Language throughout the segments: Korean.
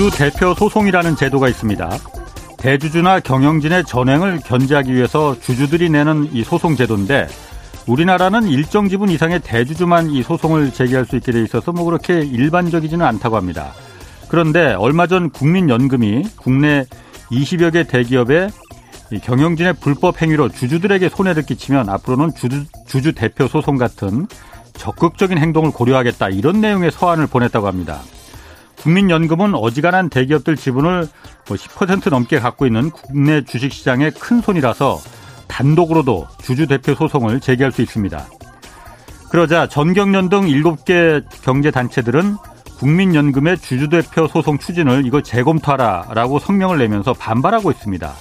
주주 대표 소송이라는 제도가 있습니다. 대주주나 경영진의 전횡을 견제하기 위해서 주주들이 내는 이 소송 제도인데 우리나라는 일정 지분 이상의 대주주만 이 소송을 제기할 수 있게 돼 있어서 뭐 그렇게 일반적이지는 않다고 합니다. 그런데 얼마 전 국민연금이 국내 20여 개 대기업의 경영진의 불법 행위로 주주들에게 손해를 끼치면 앞으로는 주주, 주주 대표 소송 같은 적극적인 행동을 고려하겠다 이런 내용의 서한을 보냈다고 합니다. 국민연금은 어지간한 대기업들 지분을 10%뭐 넘게 갖고 있는 국내 주식시장의 큰 손이라서 단독으로도 주주 대표 소송을 제기할 수 있습니다. 그러자 전경련 등 7개 경제단체들은 국민연금의 주주대표 소송 추진을 이거 재검토하라라고 성명을 내면서 반발하고 있습니다.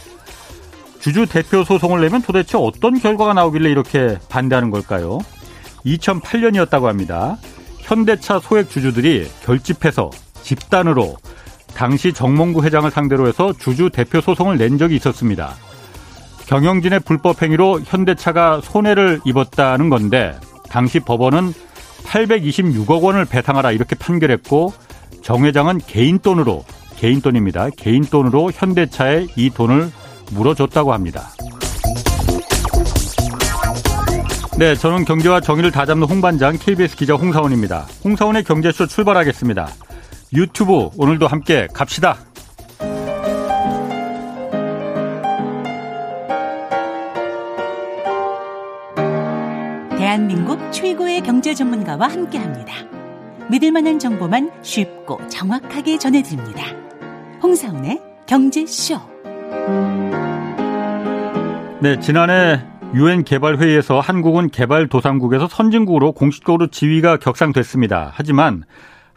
주주대표 소송을 내면 도대체 어떤 결과가 나오길래 이렇게 반대하는 걸까요? 2008년이었다고 합니다. 현대차 소액 주주들이 결집해서 집단으로 당시 정몽구 회장을 상대로 해서 주주 대표 소송을 낸 적이 있었습니다. 경영진의 불법 행위로 현대차가 손해를 입었다는 건데 당시 법원은 826억 원을 배상하라 이렇게 판결했고 정 회장은 개인 돈으로 개인 돈입니다. 개인 돈으로 현대차에 이 돈을 물어줬다고 합니다. 네, 저는 경제와 정의를 다잡는 홍반장 KBS 기자 홍사원입니다. 홍사원의 경제쇼 출발하겠습니다. 유튜브 오늘도 함께 갑시다. 대한민국 최고의 경제 전문가와 함께 합니다. 믿을 만한 정보만 쉽고 정확하게 전해드립니다. 홍사원의 경제쇼. 네, 지난해 유엔 개발 회의에서 한국은 개발도상국에서 선진국으로 공식적으로 지위가 격상됐습니다. 하지만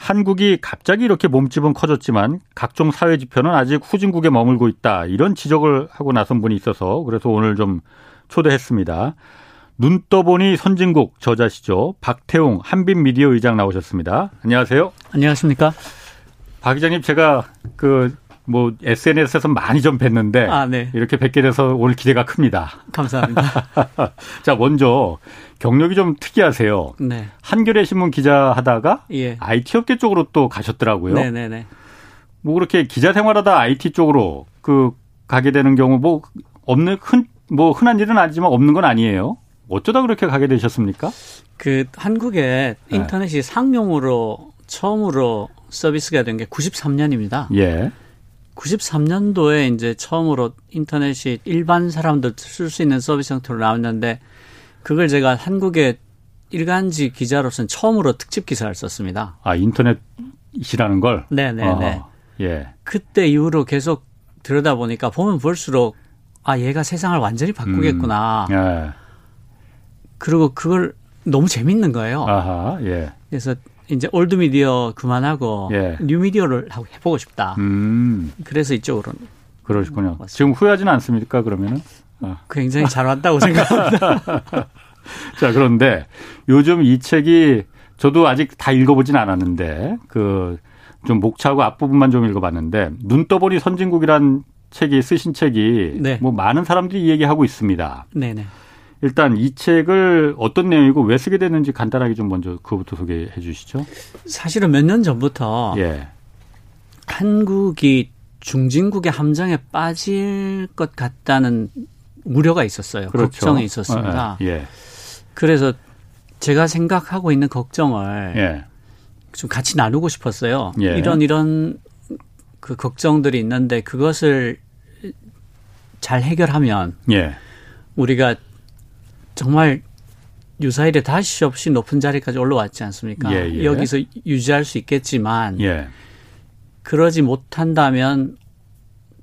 한국이 갑자기 이렇게 몸집은 커졌지만 각종 사회 지표는 아직 후진국에 머물고 있다. 이런 지적을 하고 나선 분이 있어서 그래서 오늘 좀 초대했습니다. 눈 떠보니 선진국 저자시죠. 박태웅 한빛 미디어 의장 나오셨습니다. 안녕하세요. 안녕하십니까? 박 기자님 제가 그 뭐 SNS에서 많이 좀 뵀는데 아, 네. 이렇게 뵙게 돼서 오늘 기대가 큽니다. 감사합니다. 자 먼저 경력이 좀 특이하세요. 네. 한겨레 신문 기자 하다가 예. IT 업계 쪽으로 또 가셨더라고요. 네네네. 네, 네. 뭐 그렇게 기자 생활하다 IT 쪽으로 그 가게 되는 경우 뭐 없는 흔 뭐 흔한 일은 아니지만 없는 건 아니에요. 어쩌다 그렇게 가게 되셨습니까? 그 한국에 네. 인터넷이 네. 상용으로 처음으로 서비스가 된 게 93년입니다. 예. 93년도에 이제 처음으로 인터넷이 일반 사람들 쓸 수 있는 서비스 형태로 나왔는데 그걸 제가 한국의 일간지 기자로서는 처음으로 특집 기사를 썼습니다. 아 인터넷이라는 걸? 네네네. 어, 예. 그때 이후로 계속 들여다 보니까 보면 볼수록 아 얘가 세상을 완전히 바꾸겠구나. 음, 예. 그리고 그걸 너무 재밌는 거예요. 아하, 예. 그래서 이제 old media 그만하고 예. new media를 하고 해보고 싶다. 음. 그래서 이쪽으로. 그러시군요. 왔습니다. 지금 후회하지는 않습니까? 그러면은? 아. 굉장히 잘 왔다고 생각합니다. 자, 그런데 요즘 이 책이 저도 아직 다 읽어보진 않았는데 그 좀 목차하고 앞부분만 좀 읽어봤는데 눈 떠보니 선진국이란 책이 쓰신 책이 네. 뭐 많은 사람들이 얘기하고 있습니다. 네네. 일단 이 책을 어떤 내용이고 왜 쓰게 됐는지 간단하게 좀 먼저 그것부터 소개해 주시죠. 사실은 몇 년 전부터 예. 한국이 중진국의 함정에 빠질 것 같다는 우려가 있었어요. 그렇죠. 걱정이 있었습니다. 예, 예. 그래서 제가 생각하고 있는 걱정을 예. 좀 같이 나누고 싶었어요. 예. 이런 이런 그 걱정들이 있는데 그것을 잘 해결하면 예. 우리가 정말 유사일에 다시 없이 높은 자리까지 올라왔지 않습니까? 예, 예. 여기서 유지할 수 있겠지만 예. 그러지 못한다면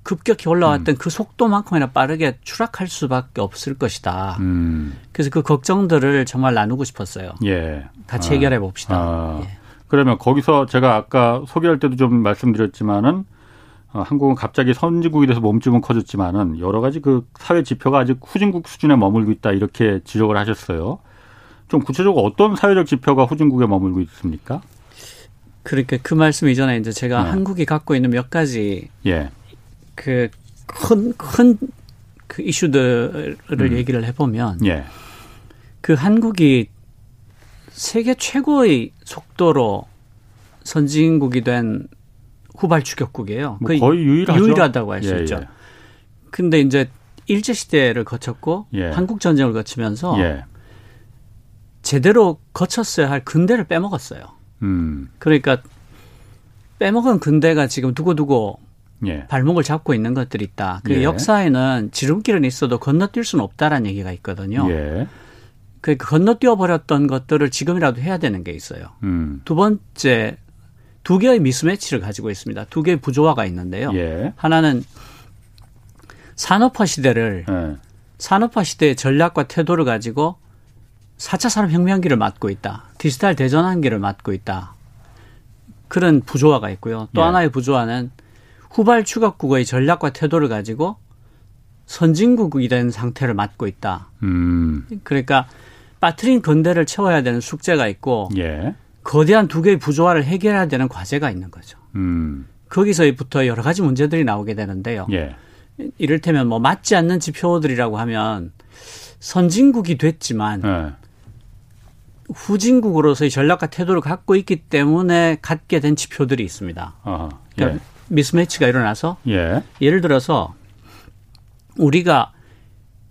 급격히 올라왔던 음. 그 속도만큼이나 빠르게 추락할 수밖에 없을 것이다. 음. 그래서 그 걱정들을 정말 나누고 싶었어요. 예. 같이 아. 해결해 봅시다. 아. 예. 그러면 거기서 제가 아까 소개할 때도 좀 말씀드렸지만은 어, 한국은 갑자기 선진국이 돼서 몸집은 커졌지만은 여러 가지 그 사회 지표가 아직 후진국 수준에 머물고 있다 이렇게 지적을 하셨어요. 좀 구체적으로 어떤 사회적 지표가 후진국에 머물고 있습니까? 그러니까 그 말씀 이전에 이제 제가 네. 한국이 갖고 있는 몇 가지 예. 그큰 큰 그 이슈들을 음. 얘기를 해보면 예. 그 한국이 세계 최고의 속도로 선진국이 된 후발 추격국이에요. 뭐 거의 유일하죠. 유일하다고 할수 예, 있죠. 예. 근데 이제 일제 시대를 거쳤고 예. 한국 전쟁을 거치면서 예. 제대로 거쳤어야 할 근대를 빼먹었어요. 음. 그러니까 빼먹은 근대가 지금 두고두고 예. 발목을 잡고 있는 것들이 있다. 그 예. 역사에는 지름길은 있어도 건너뛸 수는 없다라는 얘기가 있거든요. 예. 그 건너뛰어 버렸던 것들을 지금이라도 해야 되는 게 있어요. 음. 두 번째 두 개의 미스매치를 가지고 있습니다. 두 개의 부조화가 있는데요. 예. 하나는 산업화 시대를 예. 산업화 시대의 전략과 태도를 가지고 4차 산업혁명기를 맞고 있다. 디지털 대전환기를 맞고 있다. 그런 부조화가 있고요. 또 예. 하나의 부조화는 후발 추격국의 전략과 태도를 가지고 선진국이 된 상태를 맡고 있다. 음. 그러니까 빠트린 건대를 채워야 되는 숙제가 있고 예. 거대한 두 개의 부조화를 해결해야 되는 과제가 있는 거죠. 음. 거기서부터 여러 가지 문제들이 나오게 되는데요. 예. 이를테면 뭐 맞지 않는 지표들이라고 하면 선진국이 됐지만 예. 후진국으로서의 전략과 태도를 갖고 있기 때문에 갖게 된 지표들이 있습니다. 아하, 예. 그러니까 미스매치가 일어나서 예. 예를 들어서 우리가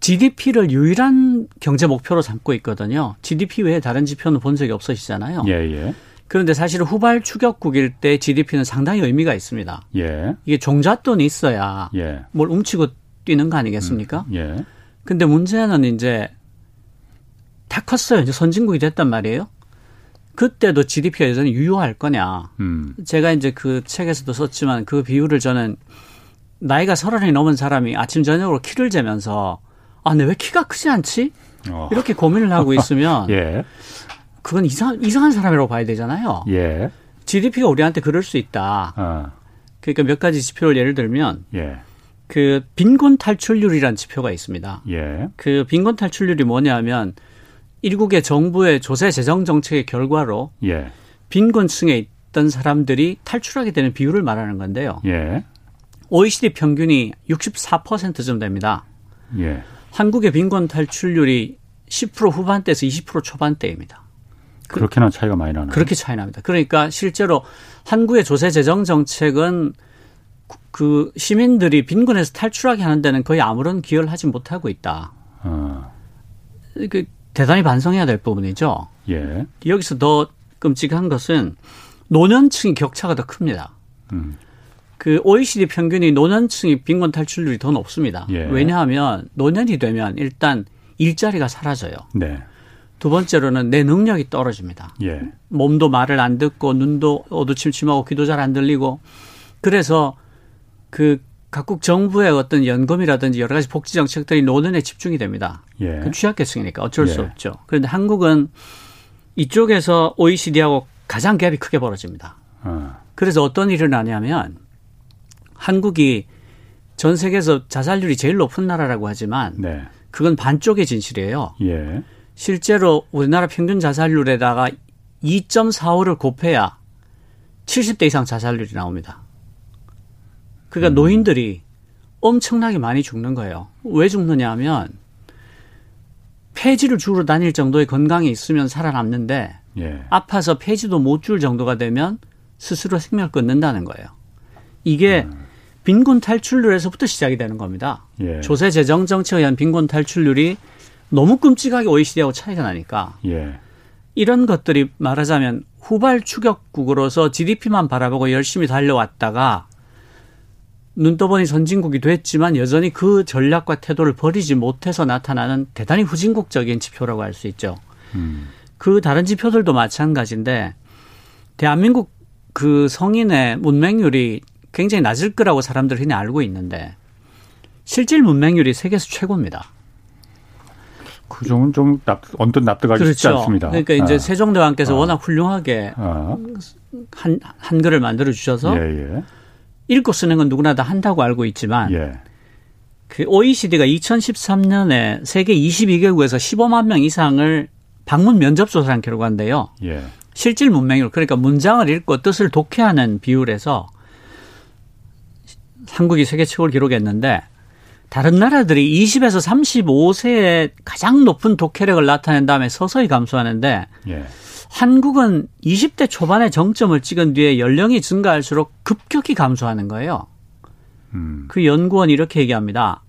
GDP를 유일한 경제 목표로 삼고 있거든요. GDP 외에 다른 지표는 본 적이 없으시잖아요. 예, 예. 그런데 사실 후발 추격국일 때 GDP는 상당히 의미가 있습니다. 예. 이게 종잣돈이 있어야 예. 뭘 훔치고 뛰는 거 아니겠습니까? 음, 예. 근데 문제는 이제 다 컸어요. 이제 선진국이 됐단 말이에요. 그때도 GDP가 여전히 유효할 거냐. 음. 제가 이제 그 책에서도 썼지만 그 비율을 저는 나이가 서른이 넘은 사람이 아침 저녁으로 키를 재면서 아, 근데 왜 키가 크지 않지? 어. 이렇게 고민을 하고 있으면 예. 그건 이상, 이상한 사람이라고 봐야 되잖아요. 예. GDP가 우리한테 그럴 수 있다. 어. 그러니까 몇 가지 지표를 예를 들면 예. 그 빈곤 탈출률이라는 지표가 있습니다. 예. 그 빈곤 탈출률이 뭐냐면 일국의 정부의 조세 재정 정책의 결과로 예. 빈곤층에 있던 사람들이 탈출하게 되는 비율을 말하는 건데요. 예. OECD 평균이 64%쯤 됩니다. 예. 한국의 빈곤 탈출률이 10% 후반대에서 20% 초반대입니다. 그렇게나 차이가 많이 나나요? 그렇게 차이 납니다. 그러니까 실제로 한국의 조세 재정 정책은 그 시민들이 빈곤에서 탈출하게 하는 데는 거의 아무런 기여를 하지 못하고 있다. 어. 그 대단히 반성해야 될 부분이죠. 예. 여기서 더 끔찍한 것은 노년층의 격차가 더 큽니다. 음. 그 OECD 평균이 노년층의 빈곤 탈출률이 더 높습니다. 예. 왜냐하면 노년이 되면 일단 일자리가 사라져요. 네. 두 번째로는 내 능력이 떨어집니다. 예. 몸도 말을 안 듣고 눈도 어두침침하고 귀도 잘 안 들리고 그래서 그 각국 정부의 어떤 연금이라든지 여러 가지 복지 정책들이 노년에 집중이 됩니다. 예. 그 취약계층이니까 어쩔 예. 수 없죠. 그런데 한국은 이쪽에서 OECD하고 가장 갭이 크게 벌어집니다. 어. 그래서 어떤 일을 하냐면 한국이 전 세계에서 자살률이 제일 높은 나라라고 하지만 네. 그건 반쪽의 진실이에요. 예. 실제로 우리나라 평균 자살률에다가 2.45를 곱해야 70대 이상 자살률이 나옵니다. 그러니까 음. 노인들이 엄청나게 많이 죽는 거예요. 왜 죽느냐 하면 폐지를 주로 다닐 정도의 건강이 있으면 살아남는데 예. 아파서 폐지도 못 줄 정도가 되면 스스로 생명을 끊는다는 거예요. 이게 음. 빈곤 탈출률에서부터 시작이 되는 겁니다. 예. 조세 재정 정책에 의한 빈곤 탈출률이 너무 끔찍하게 OECD하고 차이가 나니까 예. 이런 것들이 말하자면 후발 추격국으로서 GDP만 바라보고 열심히 달려왔다가 눈 떠보니 선진국이 됐지만 여전히 그 전략과 태도를 버리지 못해서 나타나는 대단히 후진국적인 지표라고 할 수 있죠. 음. 그 다른 지표들도 마찬가지인데 대한민국 그 성인의 문맹률이 굉장히 낮을 거라고 사람들이 흔히 알고 있는데 실질 문맹률이 세계에서 최고입니다. 그 점은 좀 납, 언뜻 납득하기 그렇죠. 쉽지 않습니다. 그러니까 이제 아. 세종대왕께서 아. 워낙 훌륭하게 아. 한, 한글을 만들어 주셔서 예, 예. 읽고 쓰는 건 누구나 다 한다고 알고 있지만 예. 그 OECD가 2013년에 세계 22개국에서 15만 명 이상을 방문 면접 조사한 결과인데요. 예. 실질 문맹률 그러니까 문장을 읽고 뜻을 독해하는 비율에서 한국이 세계 최고를 기록했는데 다른 나라들이 20에서 35세에 가장 높은 독해력을 나타낸 다음에 서서히 감소하는데 예. 한국은 20대 초반에 정점을 찍은 뒤에 연령이 증가할수록 급격히 감소하는 거예요. 음. 그 연구원이 이렇게 얘기합니다.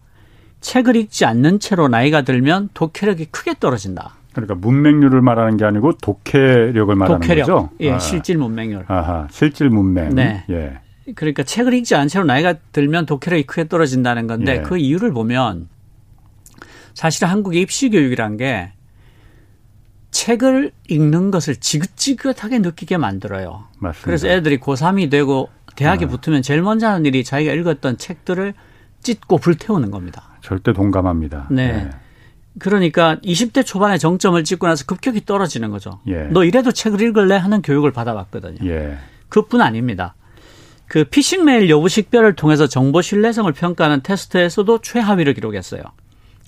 책을 읽지 않는 채로 나이가 들면 독해력이 크게 떨어진다. 그러니까 문맹률을 말하는 게 아니고 독해력을 말하는 독해력. 거죠. 예, 아. 실질 문맹률. 아하, 실질 문맹. 네. 예. 그러니까 책을 읽지 않은 채로 나이가 들면 독해력이 크게 떨어진다는 건데 예. 그 이유를 보면 사실 한국의 입시 교육이란 게 책을 읽는 것을 지긋지긋하게 느끼게 만들어요. 맞습니다. 그래서 애들이 고3이 되고 대학에 아. 붙으면 제일 먼저 하는 일이 자기가 읽었던 책들을 찢고 불태우는 겁니다. 절대 동감합니다. 네. 네. 그러니까 20대 초반에 정점을 찍고 나서 급격히 떨어지는 거죠. 예. 너 이래도 책을 읽을래 하는 교육을 받아봤거든요. 예. 그뿐 아닙니다. 그 피싱 메일 여부 식별을 통해서 정보 신뢰성을 평가하는 테스트에서도 최하위를 기록했어요.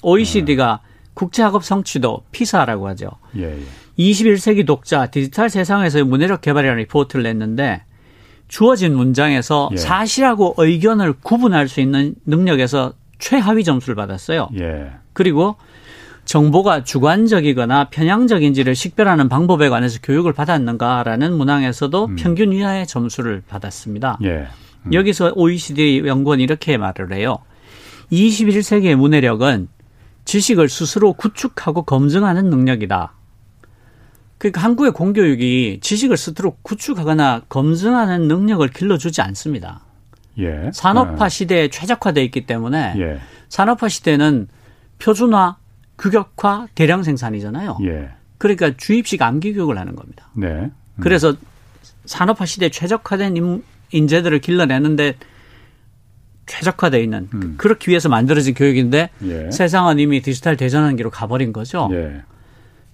OECD가 음. 국제학업 성취도 PISA라고 하죠. 예, 예. 21세기 독자 디지털 세상에서의 문해력 개발이라는 리포트를 냈는데 주어진 문장에서 예. 사실하고 의견을 구분할 수 있는 능력에서 최하위 점수를 받았어요. 예. 그리고 정보가 주관적이거나 편향적인지를 식별하는 방법에 관해서 교육을 받았는가라는 문항에서도 음. 평균 이하의 점수를 받았습니다. 예. 음. 여기서 OECD 연구원이 이렇게 말을 해요. 21세기의 문해력은 지식을 스스로 구축하고 검증하는 능력이다. 그러니까 한국의 공교육이 지식을 스스로 구축하거나 검증하는 능력을 길러주지 않습니다. 예. 산업화 네. 시대에 최적화돼 있기 때문에 예. 산업화 시대는 표준화, 규격화, 대량 생산이잖아요. 예. 그러니까 주입식 암기 교육을 하는 겁니다. 네. 음. 그래서 산업화 시대에 최적화된 인재들을 길러내는데 최적화돼 있는 음. 그렇기 위해서 만들어진 교육인데 예. 세상은 이미 디지털 대전환기로 가버린 거죠. 예.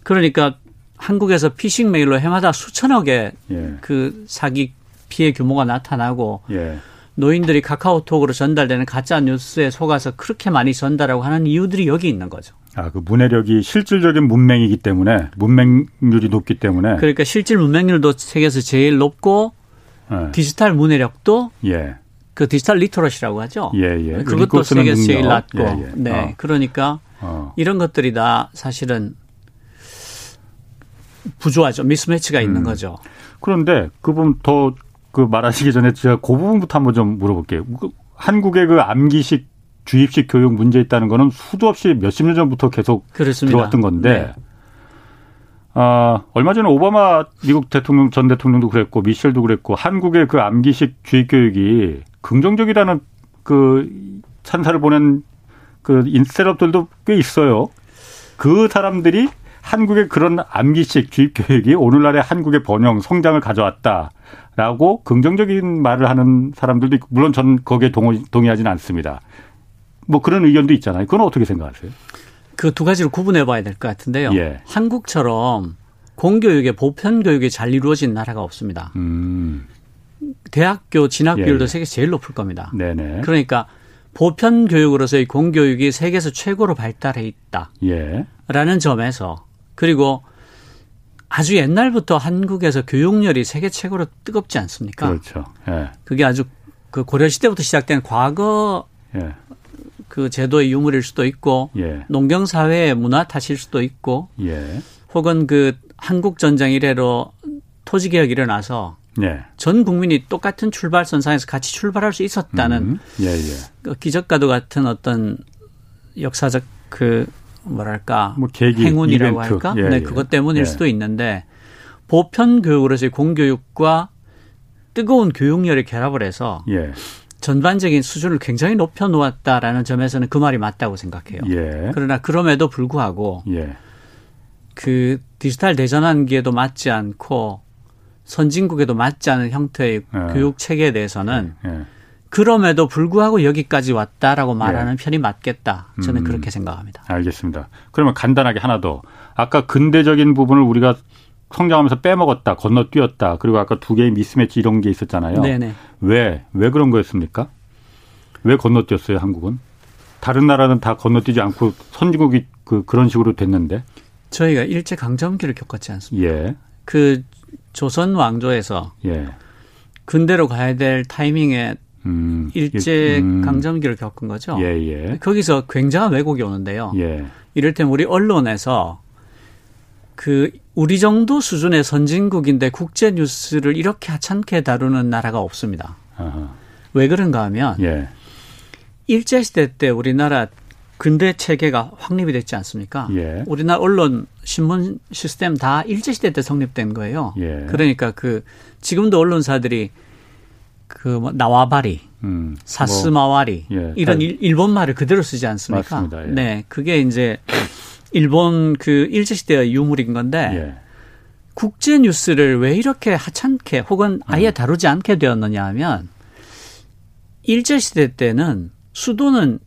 그러니까 한국에서 피싱 메일로 해마다 수천억의 예. 그 사기 피해 규모가 나타나고 예. 노인들이 카카오톡으로 전달되는 가짜 뉴스에 속아서 그렇게 많이 전달하고 하는 이유들이 여기 있는 거죠. 아, 그 문해력이 실질적인 문맹이기 때문에 문맹률이 높기 때문에 그러니까 실질 문맹률도 세계에서 제일 높고 예. 디지털 문해력도 예. 그 digital literacy라고 하죠. 예, 예. 그것도 세계에서 제일 낮고. 예, 예. 네. 어. 그러니까 어. 이런 것들이 다 사실은 부조화죠. mismatch가 음. 있는 거죠. 그런데 그 부분 더 그 말하시기 전에 제가 그 부분부터 한번 좀 물어볼게요. 그 한국의 그 암기식 주입식 교육 문제 있다는 거는 수도 없이 몇십 년 전부터 계속 그렇습니다. 들어왔던 건데 네. 어, 얼마 전에 오바마 미국 대통령 전 대통령도 그랬고 미셸도 그랬고 한국의 그 암기식 주입 교육이 긍정적이라는 그 찬사를 보낸 그 인셋업들도 꽤 있어요. 그 사람들이 한국의 그런 암기식 주입 교육이 오늘날의 한국의 번영 성장을 가져왔다라고 긍정적인 말을 하는 사람들도 있고 물론 전 거기에 동의하지는 않습니다. 뭐 그런 의견도 있잖아요. 그건 어떻게 생각하세요? 그 두 가지로 구분해 봐야 될 것 같은데요. 예. 한국처럼 공교육의 보편 교육이 잘 이루어진 나라가 없습니다. 음. 대학교 진학 비율도 예. 세계 제일 높을 겁니다. 네네. 그러니까 보편 교육으로서의 공교육이 세계에서 최고로 발달해 있다. 예. 라는 점에서 그리고 아주 옛날부터 한국에서 교육열이 세계 최고로 뜨겁지 않습니까? 그렇죠. 예. 그게 아주 그 고려 시대부터 시작된 과거 예. 그 제도의 유물일 수도 있고 예. 농경 사회의 문화 탓일 수도 있고 예. 혹은 그 한국 전쟁 이래로 토지 개혁이 일어나서 예. 전 국민이 똑같은 출발선상에서 같이 출발할 수 있었다는 음. 예, 예. 그 기적과도 같은 어떤 역사적 그 뭐랄까 뭐 계기, 행운이라고 이벤트. 할까? 예, 네, 예. 그것 때문일 예. 수도 있는데 보편 교육으로서의 공교육과 뜨거운 교육열이 결합을 해서 예. 전반적인 수준을 굉장히 높여 놓았다라는 점에서는 그 말이 맞다고 생각해요. 예. 그러나 그럼에도 불구하고 그 디지털 대전환기에도 맞지 않고 선진국에도 맞지 않은 형태의 예. 교육 체계에 대해서는 예. 예. 그럼에도 불구하고 여기까지 왔다라고 말하는 예. 편이 맞겠다. 저는 음. 그렇게 생각합니다. 알겠습니다. 그러면 간단하게 하나 더. 아까 근대적인 부분을 우리가 성장하면서 빼먹었다, 건너뛰었다. 그리고 아까 두 개의 미스매치 이런 게 있었잖아요. 네네. 왜, 왜 그런 거였습니까? 왜 건너뛰었어요, 한국은? 다른 나라는 다 건너뛰지 않고 선진국이 그, 그런 식으로 됐는데? 저희가 일제 강점기를 겪었지 않습니까? 예. 그 조선 왕조에서 예. 근대로 가야 될 타이밍에 음, 일제 음. 강점기를 겪은 거죠. 예, 예. 거기서 굉장한 왜곡이 오는데요. 예. 이를테면 우리 언론에서 그 우리 정도 수준의 선진국인데 국제 뉴스를 이렇게 하찮게 다루는 나라가 없습니다. 아하. 왜 그런가 하면 예. 일제 시대 때 우리나라 근대 체계가 확립이 됐지 않습니까? 예. 우리나라 언론 신문 시스템 다 일제 시대 때 성립된 거예요. 예. 그러니까 그 지금도 언론사들이 그 뭐 나와바리, 음, 사스마와리 뭐, 예. 이런 일, 본 말을 그대로 쓰지 않습니까? 맞습니다. 예. 네, 그게 이제 일본 그 일제 시대의 유물인 건데 예. 국제 뉴스를 왜 이렇게 하찮게 혹은 아예 음. 다루지 않게 되었느냐 하면 일제 시대 때는 수도는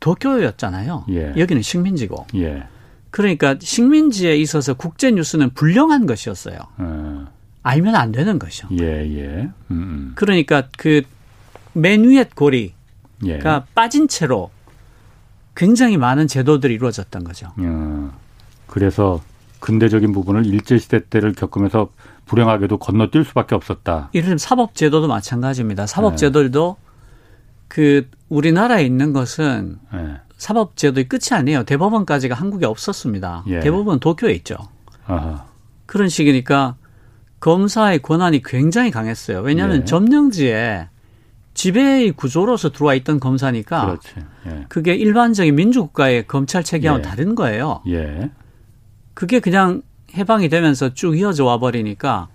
도쿄였잖아요. 예. 여기는 식민지고. 예. 그러니까 식민지에 있어서 국제 뉴스는 불량한 것이었어요. 어. 알면 안 되는 것이요. 예, 예. 음, 음. 그러니까 그 맨 위에 고리가 예. 빠진 채로 굉장히 많은 제도들이 이루어졌던 거죠. 어. 그래서 근대적인 부분을 일제 시대 때를 겪으면서 불행하게도 건너뛸 수밖에 없었다. 예를 들면 사법 제도도 마찬가지입니다. 사법 제도들도 네. 그 우리나라에 있는 것은 네. 사법 제도의 끝이 아니에요. 대법원까지가 한국에 없었습니다. 예. 대법원 도쿄에 있죠. 아하. 그런 식이니까 검사의 권한이 굉장히 강했어요. 왜냐하면 예. 점령지에 지배의 구조로서 들어와 있던 검사니까 예. 그게 일반적인 민주국가의 검찰 체계와는 예. 다른 거예요. 예. 그게 그냥 해방이 되면서 쭉 이어져 와 버리니까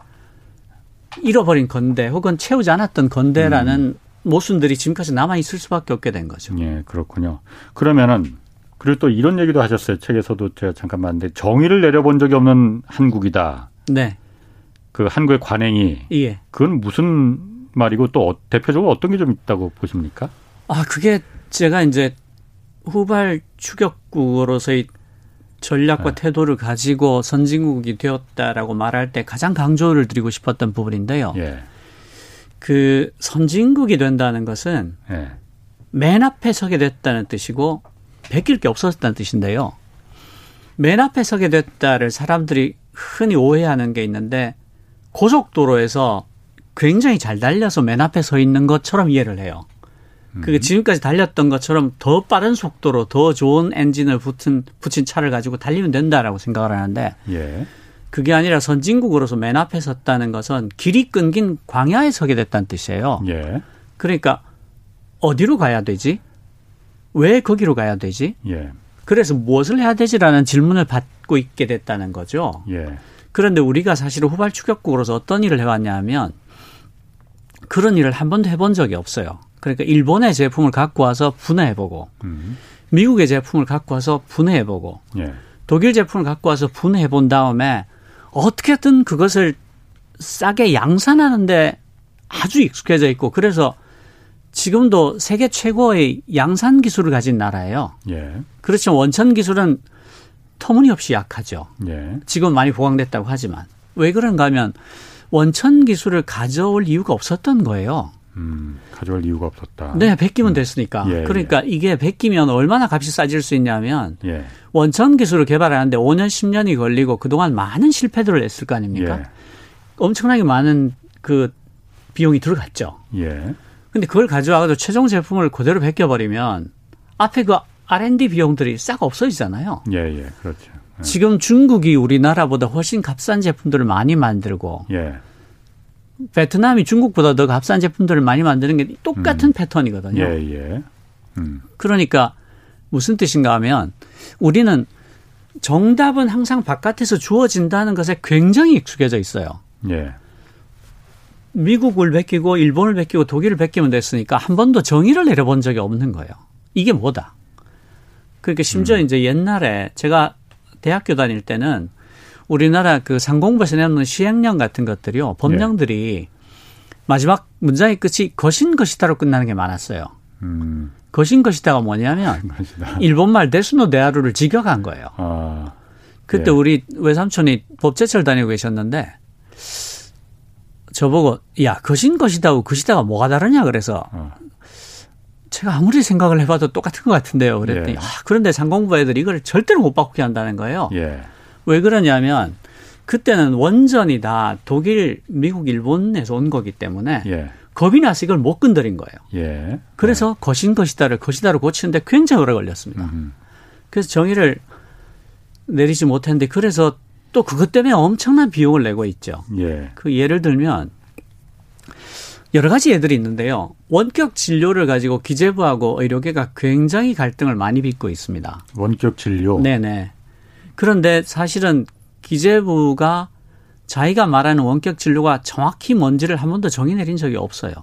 잃어버린 건대 혹은 채우지 않았던 건대라는 음. 모순들이 지금까지 남아 있을 수밖에 없게 된 거죠. 예, 그렇군요. 그러면은 그리고 또 이런 얘기도 하셨어요. 책에서도 제가 잠깐 봤는데 정의를 내려본 적이 없는 한국이다. 네. 그 한국의 관행이 예. 그건 무슨 말이고 또 어, 대표적으로 어떤 게 좀 있다고 보십니까? 아, 그게 제가 이제 후발 추격국으로서의 전략과 네. 태도를 가지고 선진국이 되었다라고 말할 때 가장 강조를 드리고 싶었던 부분인데요. 예. 그 선진국이 된다는 것은 예. 맨 앞에 서게 됐다는 뜻이고 베낄 게 없었다는 뜻인데요. 맨 앞에 서게 됐다를 사람들이 흔히 오해하는 게 있는데 고속도로에서 굉장히 잘 달려서 맨 앞에 서 있는 것처럼 이해를 해요. 그게 음. 지금까지 달렸던 것처럼 더 빠른 속도로 더 좋은 엔진을 붙은 붙인 차를 가지고 달리면 된다라고 생각을 하는데 예. 그게 아니라 선진국으로서 맨 앞에 섰다는 것은 길이 끊긴 광야에 서게 됐다는 뜻이에요. 예. 그러니까 어디로 가야 되지? 왜 거기로 가야 되지? 예. 그래서 무엇을 해야 되지라는 질문을 받고 있게 됐다는 거죠. 예. 그런데 우리가 사실은 후발 추격국으로서 어떤 일을 해왔냐 하면 그런 일을 한 번도 해본 적이 없어요. 그러니까 일본의 제품을 갖고 와서 분해해보고 음. 미국의 제품을 갖고 와서 분해해보고 예. 독일 제품을 갖고 와서 분해해본 다음에 어떻게든 그것을 싸게 양산하는데 아주 익숙해져 있고 그래서 지금도 세계 최고의 양산 기술을 가진 나라예요. 예. 그렇지만 원천 기술은 터무니없이 약하죠. 예. 지금 많이 보강됐다고 하지만 왜 그런가 하면 원천 기술을 가져올 이유가 없었던 거예요. 음, 가져올 이유가 없었다. 네, 베끼면 음. 됐으니까. 예, 그러니까 예. 이게 베끼면 얼마나 값이 싸질 수 있냐면 예. 원천 기술을 개발하는데 5년, 10년이 걸리고 그동안 많은 실패들을 했을 거 아닙니까? 예. 엄청나게 많은 그 비용이 들어갔죠. 예. 근데 그걸 가져와서 최종 제품을 그대로 베껴버리면 앞에 그 R&D 비용들이 싹 없어지잖아요. 예, 예, 그렇죠. 예. 지금 중국이 우리나라보다 훨씬 값싼 제품들을 많이 만들고 예. 베트남이 중국보다 더 값싼 제품들을 많이 만드는 게 똑같은 음. 패턴이거든요. 예, 예. 음. 그러니까 무슨 뜻인가 하면 우리는 정답은 항상 바깥에서 주어진다는 것에 굉장히 익숙해져 있어요. 예. 미국을 베끼고 일본을 베끼고 독일을 베끼면 됐으니까 한 번도 정의를 내려본 적이 없는 거예요. 이게 뭐다? 그러니까 심지어 음. 이제 옛날에 제가 대학교 다닐 때는 우리나라 그 상공부에서 내놓는 시행령 같은 것들이요. 법령들이 예. 마지막 문장의 끝이 것인 것이다로 끝나는 게 많았어요. 음. 것인 것이다가 뭐냐면 일본말 데스노 데아루를 직역한 거예요. 아. 그때 예. 우리 외삼촌이 법제철 다니고 계셨는데 저보고 야 것인 것이다고 것이다가 뭐가 다르냐 그래서 어. 제가 아무리 생각을 해봐도 똑같은 것 같은데요. 그랬더니 예. 아, 그런데 상공부 애들이 이걸 절대로 못 바꾸게 한다는 거예요. 예. 왜 그러냐면 그때는 원전이 다 독일, 미국, 일본에서 온 거기 때문에 예. 겁이 나서 이걸 못 건드린 거예요. 예. 그래서 네. 것인 것이다를 것이다로 고치는데 굉장히 오래 걸렸습니다. 음흠. 그래서 정의를 내리지 못했는데 그래서 또 그것 때문에 엄청난 비용을 내고 있죠. 예. 그 예를 들면 여러 가지 예들이 있는데요. 원격 진료를 가지고 기재부하고 의료계가 굉장히 갈등을 많이 빚고 있습니다. 원격 진료? 네네. 그런데 사실은 기재부가 자기가 말하는 원격 진료가 정확히 뭔지를 한 번도 정의 내린 적이 없어요.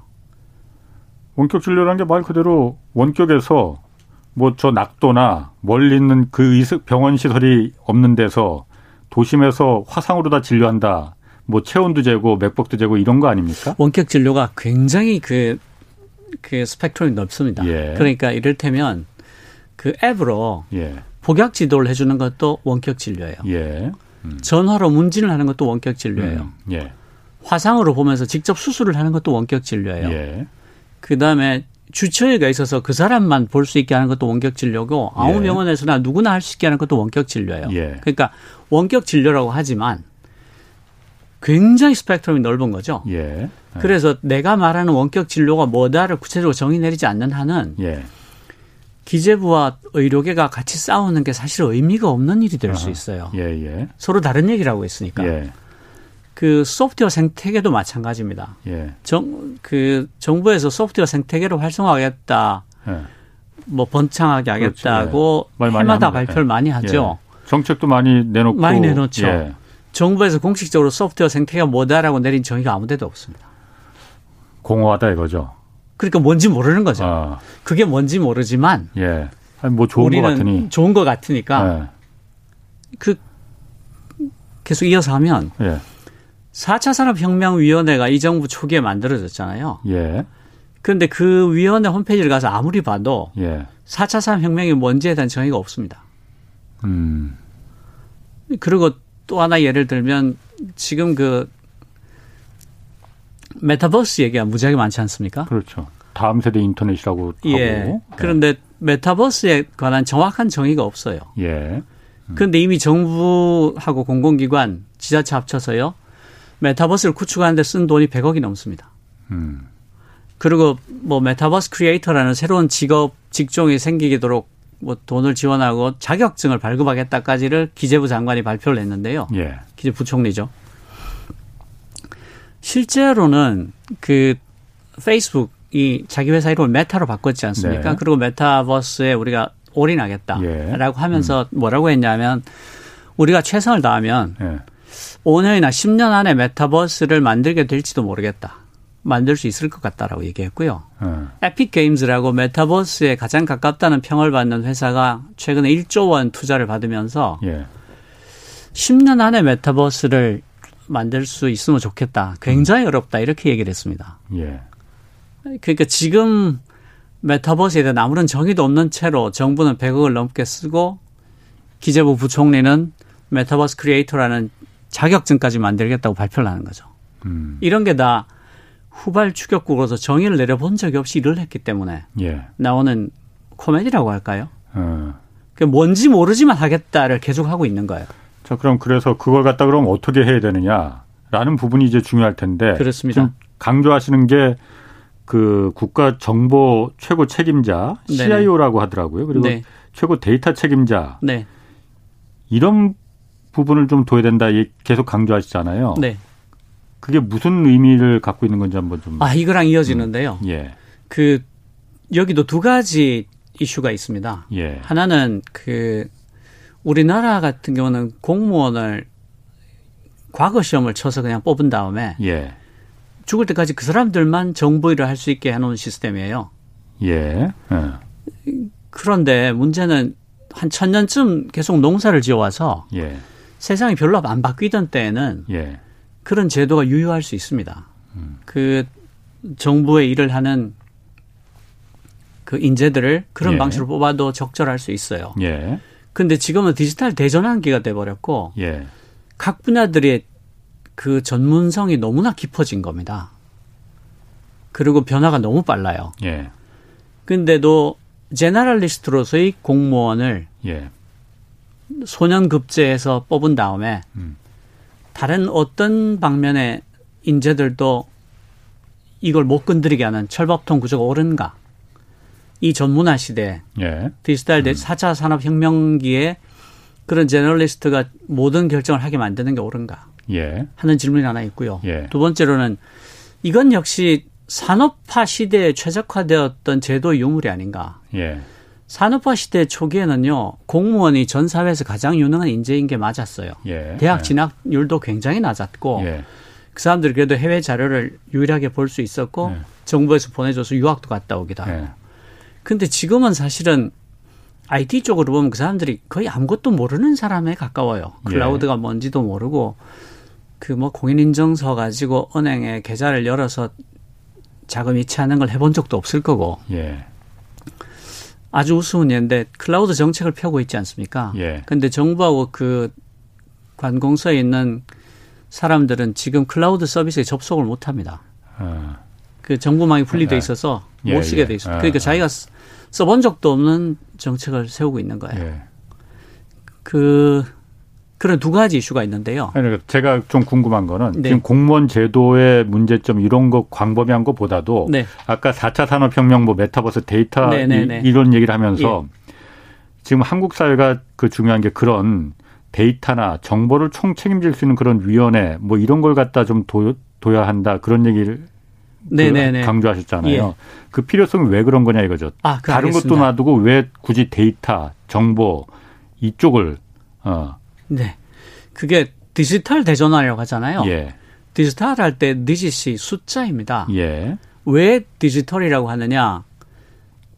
원격 진료라는 게 말 그대로 원격에서 뭐 저 낙도나 멀리 있는 그 병원 시설이 없는 데서 도심에서 화상으로 다 진료한다. 뭐 체온도 재고 맥박도 재고 이런 거 아닙니까? 원격 진료가 굉장히 그, 그 스펙트럼이 넓습니다. 예. 그러니까 이를테면 그 앱으로 예. 복약 지도를 해주는 것도 원격 진료예요. 예. 음. 전화로 문진을 하는 것도 원격 진료예요. 음. 예. 화상으로 보면서 직접 수술을 하는 것도 원격 진료예요. 예. 그 다음에 주처의가 있어서 그 사람만 볼 수 있게 하는 것도 원격 진료고 아무 예. 병원에서나 누구나 할 수 있게 하는 것도 원격 진료예요. 예. 그러니까 원격 진료라고 하지만 굉장히 스펙트럼이 넓은 거죠. 예. 그래서 내가 말하는 원격 진료가 뭐다를 구체적으로 정의 내리지 않는 한은 예. 기재부와 의료계가 같이 싸우는 게 사실 의미가 없는 일이 될 수 있어요. 예, 예. 서로 다른 얘기라고 했으니까. 예. 그 소프트웨어 생태계도 마찬가지입니다. 예. 정, 그 정부에서 소프트웨어 생태계를 활성화하겠다. 예. 뭐 번창하게 하겠다고 그렇죠. 해마다 발표를 많이 하죠. 정책도 많이 내놓고 많이 내놓죠. 정부에서 공식적으로 소프트웨어 생태계가 뭐다라고 내린 정의가 아무 데도 없습니다. 공허하다 이거죠. 그러니까 뭔지 모르는 거죠. 아. 그게 뭔지 모르지만 예. 아니, 뭐 좋은 거 같으니 좋은 거 같으니까 예. 그 계속 이어서 하면 예. 4차 산업혁명위원회가 이 정부 초기에 만들어졌잖아요. 예. 그런데 그 위원회 홈페이지를 가서 아무리 봐도 예. 4차 산업혁명이 뭔지에 대한 정의가 없습니다. 음. 그리고 또 하나 예를 들면 지금 그 메타버스 얘기가 무지하게 많지 않습니까? 그렇죠. 다음 세대 인터넷이라고 예. 하고. 예. 그런데 메타버스에 관한 정확한 정의가 없어요. 예. 음. 그런데 이미 정부하고 공공기관, 지자체 합쳐서요. 메타버스를 구축하는데 쓴 돈이 100억이 넘습니다. 음. 그리고 뭐 메타버스 creator라는 새로운 직업 직종이 생기도록 뭐 돈을 지원하고 자격증을 발급하겠다까지를 기재부 장관이 발표를 했는데요. 예. 기재 부총리죠. 실제로는 그 페이스북이 자기 회사 이름을 메타로 바꿨지 않습니까? 네. 그리고 메타버스에 우리가 올인하겠다라고 예. 하면서 음. 뭐라고 했냐면 우리가 최선을 다하면 예. 5년이나 10년 안에 메타버스를 만들게 될지도 모르겠다. 만들 수 있을 것 같다라고 얘기했고요. 음. 에픽 게임즈라고 메타버스에 가장 가깝다는 평을 받는 회사가 최근에 1조 원 투자를 받으면서 예. 10년 안에 메타버스를 만들 수 있으면 좋겠다. 굉장히 음. 어렵다. 이렇게 얘기를 했습니다. 예. 그러니까 지금 메타버스에 대한 아무런 정의도 없는 채로 정부는 100억을 넘게 쓰고 기재부 부총리는 메타버스 creator라는 자격증까지 만들겠다고 발표를 하는 거죠. 음. 이런 게 다 후발 추격국으로서 정의를 내려본 적이 없이 일을 했기 때문에 예. 나오는 코미디라고 할까요? 어. 그 뭔지 모르지만 하겠다를 계속 하고 있는 거예요. 자, 그럼 그래서 그걸 갖다 그럼 어떻게 해야 되느냐라는 부분이 이제 중요할 텐데. 그렇습니다. 지금 강조하시는 게 그 국가 정보 최고 책임자 CIO라고 하더라고요. 그리고 네. 최고 데이터 책임자. 네. 이런 부분을 좀 둬야 된다 계속 강조하시잖아요. 네. 그게 무슨 의미를 갖고 있는 건지 한번 좀. 아, 이거랑 이어지는데요. 음. 예. 그, 여기도 두 가지 이슈가 있습니다. 예. 하나는 그, 우리나라 같은 경우는 공무원을 과거 시험을 쳐서 그냥 뽑은 다음에 예. 죽을 때까지 그 사람들만 정보 일을 할 수 있게 해놓은 시스템이에요. 예. 예. 그런데 문제는 한 천년쯤 계속 농사를 지어와서 예. 세상이 별로 안 바뀌던 때에는 예. 그런 제도가 유효할 수 있습니다. 음. 그 정부의 일을 하는 그 인재들을 그런 예. 방식으로 뽑아도 적절할 수 있어요. 예. 근데 지금은 디지털 대전환기가 돼 버렸고 예. 각 분야들의 그 전문성이 너무나 깊어진 겁니다. 그리고 변화가 너무 빨라요. 예. 근데도 제너럴리스트로서의 공무원을 예. 소년급제해서 뽑은 다음에 음. 다른 어떤 방면의 인재들도 이걸 못 건드리게 하는 철밥통 구조가 옳은가? 이 전문화 시대, 예. 디지털 음. 4차 산업혁명기에 그런 제너럴리스트가 모든 결정을 하게 만드는 게 옳은가 예. 하는 질문이 하나 있고요. 예. 두 번째로는 이건 역시 산업화 시대에 최적화되었던 제도 유물이 아닌가. 예. 산업화 시대 초기에는요 공무원이 전 사회에서 가장 유능한 인재인 게 맞았어요. 예. 대학 예. 진학률도 굉장히 낮았고 예. 그 사람들이 그래도 해외 자료를 유일하게 볼 수 있었고 예. 정부에서 보내줘서 유학도 갔다 오기도 하고. 예. 근데 지금은 사실은 IT 쪽으로 보면 그 사람들이 거의 아무것도 모르는 사람에 가까워요. 예. 클라우드가 뭔지도 모르고 그 뭐 공인인증서 가지고 은행에 계좌를 열어서 자금 이체하는 걸 해본 적도 없을 거고. 예. 아주 우스운 예인데 클라우드 정책을 펴고 있지 않습니까? 예. 근데 정부하고 그 관공서에 있는 사람들은 지금 클라우드 서비스에 접속을 못 합니다. 어. 그 정부망이 분리돼 예. 있어서 예. 못 쓰게 돼 있어요. 예. 그러니까 자기가 써본 적도 없는 정책을 세우고 있는 거예요. 예. 그 그런 두 가지 이슈가 있는데요. 아니, 그러니까 제가 좀 궁금한 거는 네. 지금 공무원 제도의 문제점 이런 거 광범위한 것보다도 네. 아까 4차 산업혁명 뭐 메타버스 데이터 네, 네, 네. 이, 런 얘기를 하면서 예. 지금 한국 사회가 그 중요한 게 그런 데이터나 정보를 총 책임질 수 있는 그런 위원회 뭐 이런 걸 갖다 좀 도, 둬야 한다 그런 얘기를 그 강조하셨잖아요. 예. 그 필요성이 왜 그런 거냐 이거죠. 아, 다른 것도 놔두고 왜 굳이 데이터, 정보 이쪽을 어 네. 그게 디지털 대전환라고 하잖아요. 예. 디지털 할 때 디짓이 숫자입니다. 예. 왜 디지털이라고 하느냐?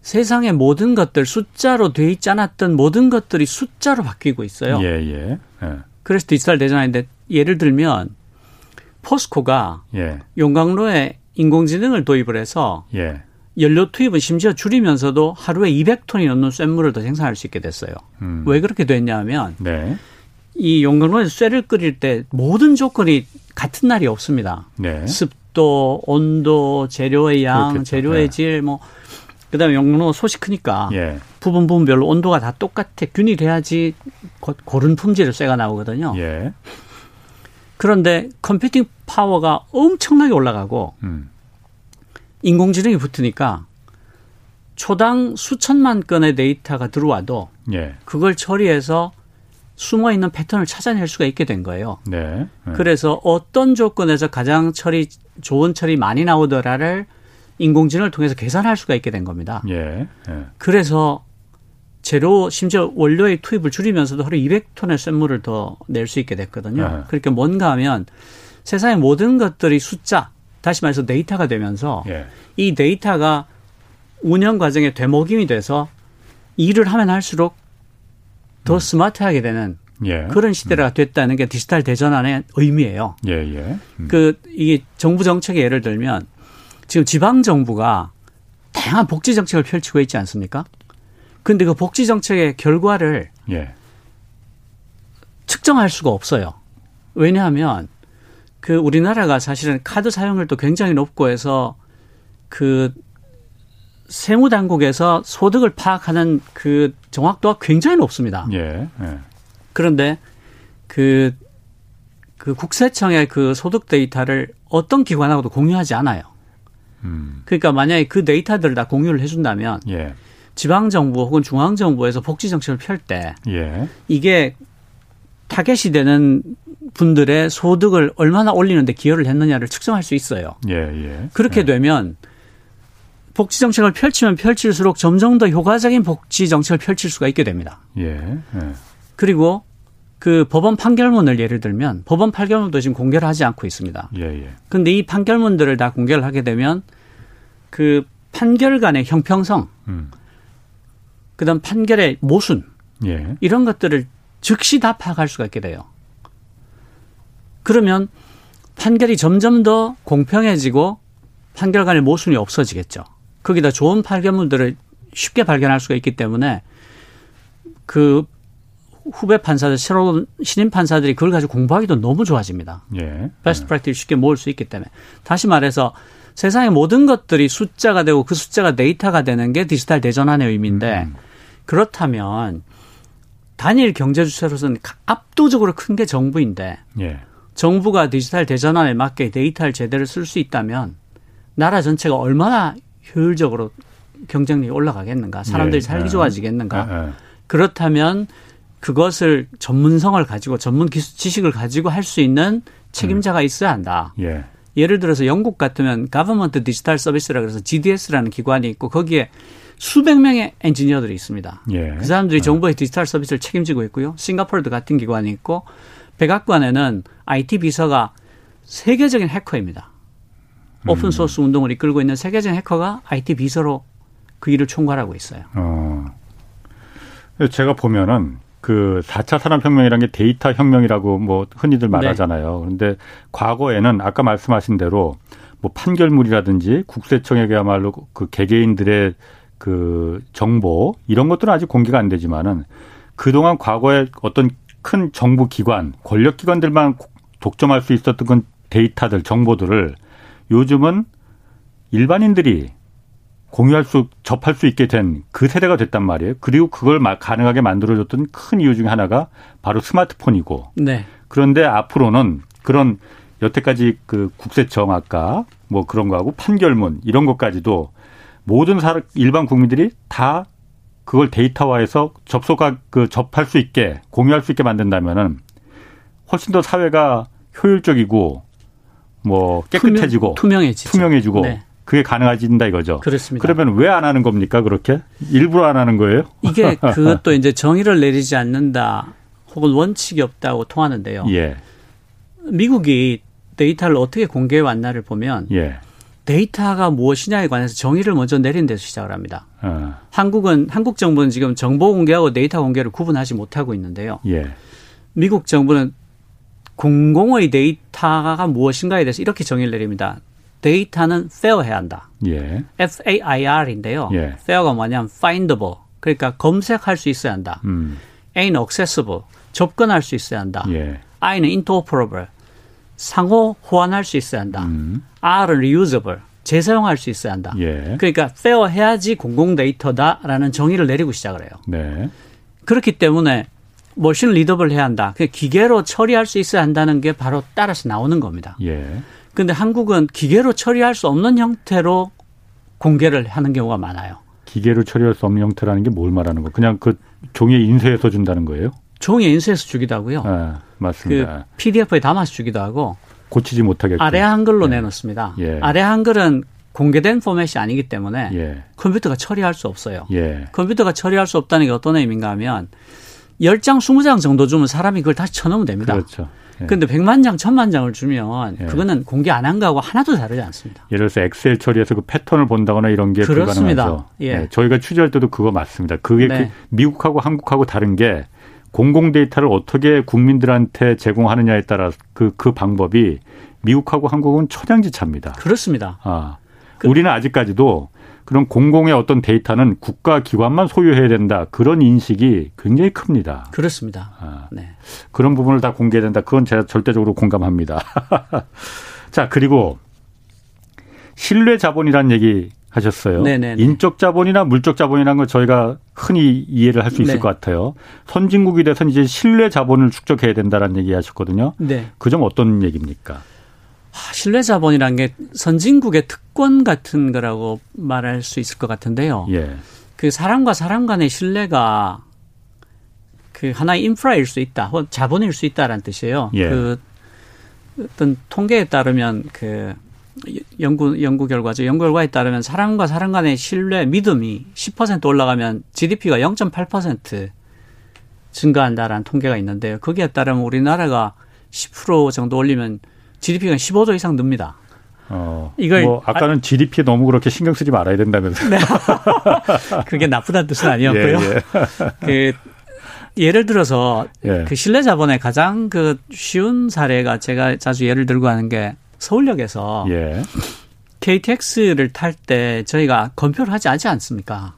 세상의 모든 것들 숫자로 돼 있지 않았던 모든 것들이 숫자로 바뀌고 있어요. 예, 예. 예. 그래서 디지털 대전화인데 예를 들면 포스코가 예. 용광로에 인공지능을 도입을 해서 예. 연료 투입은 심지어 줄이면서도 하루에 200톤이 넘는 쇳물을 더 생산할 수 있게 됐어요. 음. 왜 그렇게 됐냐 하면 네. 이 용광로에서 쇠를 끓일 때 모든 조건이 같은 날이 없습니다. 네. 습도, 온도, 재료의 양, 그렇겠죠. 재료의 네. 질, 뭐 그다음에 용광로 솥이 크니까 예. 부분 부분별로 온도가 다 똑같아 균일해야지 고른 품질의 쇠가 나오거든요. 예. 그런데 컴퓨팅 파워가 엄청나게 올라가고 음. 인공지능이 붙으니까 초당 수천만 건의 데이터가 들어와도 예. 그걸 처리해서 숨어 있는 패턴을 찾아낼 수가 있게 된 거예요. 네. 네. 그래서 어떤 조건에서 가장 처리 좋은 처리 많이 나오더라를 인공지능을 통해서 계산할 수가 있게 된 겁니다. 예. 예. 그래서 재료 심지어 원료의 투입을 줄이면서도 하루 200톤의 쇳물을 더 낼 수 있게 됐거든요. 예. 그렇게 뭔가 하면 세상의 모든 것들이 숫자, 다시 말해서 데이터가 되면서 예. 이 데이터가 운영 과정의 되목임이 돼서 일을 하면 할수록 더 음. 스마트하게 되는 예. 그런 시대가 음. 됐다는 게 디지털 대전환의 의미예요. 예, 예. 음. 그 이게 정부 정책의 예를 들면 지금 지방 정부가 다양한 복지 정책을 펼치고 있지 않습니까? 근데 그 복지 정책의 결과를 예. 측정할 수가 없어요. 왜냐하면 그 우리나라가 사실은 카드 사용률도 굉장히 높고 해서 그 세무 당국에서 소득을 파악하는 그 정확도가 굉장히 높습니다. 예. 예. 그런데 그, 그 국세청의 그 소득 데이터를 어떤 기관하고도 공유하지 않아요. 음. 그러니까 만약에 그 데이터들을 다 공유를 해준다면 예. 지방 정부 혹은 중앙 정부에서 복지 정책을 펼때 예. 이게 타겟이 되는 분들의 소득을 얼마나 올리는데 기여를 했느냐를 측정할 수 있어요. 예, 예. 그렇게 예. 되면 복지 정책을 펼치면 펼칠수록 점점 더 효과적인 복지 정책을 펼칠 수가 있게 됩니다. 예. 예. 그리고 그 법원 판결문을 예를 들면 법원 판결문도 지금 공개를 하지 않고 있습니다. 예, 예. 근데 이 판결문들을 다 공개를 하게 되면 그 판결 간의 형평성, 음. 그다음 판결의 모순, 예. 이런 것들을 즉시 다 파악할 수가 있게 돼요. 그러면 판결이 점점 더 공평해지고 판결 간의 모순이 없어지겠죠. 거기다 좋은 판결문들을 쉽게 발견할 수가 있기 때문에 그 후배 판사들, 새로운 신임 판사들이 그걸 가지고 공부하기도 너무 좋아집니다. 예. best practice를 쉽게 모을 수 있기 때문에. 다시 말해서 세상의 모든 것들이 숫자가 되고 그 숫자가 데이터가 되는 게 디지털 대전환의 의미인데 음. 그렇다면 단일 경제 주체로서는 압도적으로 큰 게 정부인데 예. 정부가 디지털 대전환에 맞게 데이터를 제대로 쓸 수 있다면 나라 전체가 얼마나 효율적으로 경쟁력이 올라가겠는가? 사람들이 예, 살기 예. 좋아지겠는가? 예, 예. 그렇다면 그것을 전문성을 가지고 전문 기술 지식을 가지고 할 수 있는 책임자가 음. 있어야 한다. 예. 예를 들어서 영국 같으면 Government Digital Service라 그래서 GDS라는 기관이 있고 거기에 수백 명의 엔지니어들이 있습니다. 예. 그 사람들이 네. 정부의 디지털 서비스를 책임지고 있고요. 싱가포르도 같은 기관이 있고 백악관에는 IT 비서가 세계적인 해커입니다. 오픈 소스 음. 운동을 이끌고 있는 세계적인 해커가 IT 비서로 그 일을 총괄하고 있어요. 어. 제가 보면은 그 4차 산업혁명이라는 게 데이터 혁명이라고 뭐 흔히들 네. 말하잖아요. 네. 그런데 과거에는 아까 말씀하신 대로 뭐 판결물이라든지 국세청에게야말로 그 개개인들의 그 정보 이런 것들은 아직 공개가 안 되지만은 그동안 과거에 어떤 큰 정부 기관, 권력 기관들만 독점할 수 있었던 건 데이터들, 정보들을 요즘은 일반인들이 공유할 수, 접할 수 있게 된 그 세대가 됐단 말이에요. 그리고 그걸 가능하게 만들어줬던 큰 이유 중에 하나가 바로 스마트폰이고. 네. 그런데 앞으로는 그런 여태까지 그 국세청 아까 뭐 그런 거하고 판결문 이런 것까지도 모든 사람 일반 국민들이 다 그걸 데이터화해서 접속할 그 접할 수 있게 공유할 수 있게 만든다면은 훨씬 더 사회가 효율적이고 뭐 깨끗해지고 투명, 해지죠 투명해지고 네. 그게 가능해진다 이거죠. 그렇습니다. 그러면 왜 안 하는 겁니까 그렇게 일부러 안 하는 거예요? 이게 그것도 이제 정의를 내리지 않는다 혹은 원칙이 없다고 통하는데요. 예. 미국이 데이터를 어떻게 공개해 왔나를 보면 예. 데이터가 무엇이냐에 관해서 정의를 먼저 내린 데서 시작을 합니다. 어. 한국은 한국 정부는 지금 정보 공개하고 데이터 공개를 구분하지 못하고 있는데요. 예. 미국 정부는 공공의 데이터가 무엇인가에 대해서 이렇게 정의를 내립니다. 데이터는 fair해야 한다. 예. F-A-I-R인데요. 예. fair가 뭐냐면 findable. 그러니까 검색할 수 있어야 한다. 음. A는 accessible. 접근할 수 있어야 한다. 예. I는 interoperable. 상호 호환할 수 있어야 한다. 음. R은 reusable. 재사용할 수 있어야 한다. 예. 그러니까 fair 해야지 공공 데이터다라는 정의를 내리고 시작을 해요. 네. 그렇기 때문에 머신 리더블 해야 한다. 그 기계로 처리할 수 있어야 한다는 게 바로 따라서 나오는 겁니다. 예. 근데 한국은 기계로 처리할 수 없는 형태로 공개를 하는 경우가 많아요. 기계로 처리할 수 없는 형태라는 게 뭘 말하는 거? 그냥 그 종이에 인쇄해서 준다는 거예요? 종이에 인쇄해서 주기도 하고요. 네. 맞습니다. 그 PDF에 담아서 주기도 하고 고치지 못하게 아래 한글로 예. 내놓습니다. 예. 아래 한글은 공개된 포맷이 아니기 때문에 예. 컴퓨터가 처리할 수 없어요. 예. 컴퓨터가 처리할 수 없다는 게 어떤 의미인가 하면 10장, 20장 정도 주면 사람이 그걸 다시 쳐놓으면 됩니다. 그렇죠. 예. 근데 100만 장, 1000만 장을 주면 예. 그거는 공개 안 한 거하고 하나도 다르지 않습니다. 예를 들어서 엑셀 처리해서 그 패턴을 본다거나 이런 게 그렇습니다. 불가능하죠. 예. 네. 저희가 취재할 때도 그거 맞습니다. 그게 네. 그 미국하고 한국하고 다른 게 공공 데이터를 어떻게 국민들한테 제공하느냐에 따라 그, 그 방법이 미국하고 한국은 천양지차입니다. 그렇습니다. 아. 그, 우리는 아직까지도 그런 공공의 어떤 데이터는 국가 기관만 소유해야 된다. 그런 인식이 굉장히 큽니다. 그렇습니다. 아, 네. 그런 부분을 다 공개해야 된다. 그건 제가 절대적으로 공감합니다. 자, 그리고 신뢰 자본이라는 얘기 하셨어요. 네네 인적 자본이나 물적 자본이라는 걸 저희가 흔히 이해를 할 수 있을 네. 것 같아요. 선진국이 돼서 이제 신뢰 자본을 축적해야 된다라는 얘기 하셨거든요. 네. 그 점 어떤 얘기입니까? 아, 신뢰 자본이라는 게 선진국의 특권 같은 거라고 말할 수 있을 것 같은데요. 예. 그 사람과 사람 간의 신뢰가 그 하나의 인프라일 수 있다, 혹은 자본일 수 있다라는 뜻이에요. 예. 그 어떤 통계에 따르면 그 연구 연구 결과죠. 연구 결과에 따르면 사람과 사람 간의 신뢰, 믿음이 10% 올라가면 GDP가 0.8% 증가한다라는 통계가 있는데요. 거기에 따르면 우리나라가 10% 정도 올리면 GDP가 15조 이상 늡니다. 어, 이걸 뭐 아까는 아, GDP 너무 그렇게 신경 쓰지 말아야 된다면서. 네. 그게 나쁘다는 뜻은 아니었고요. 예, 예. 그 예를 들어서 예. 그 신뢰 자본의 가장 그 쉬운 사례가 제가 자주 예를 들고 하는 게 서울역에서 예. KTX를 탈 때 저희가 검표를 하지 않지 않습니까?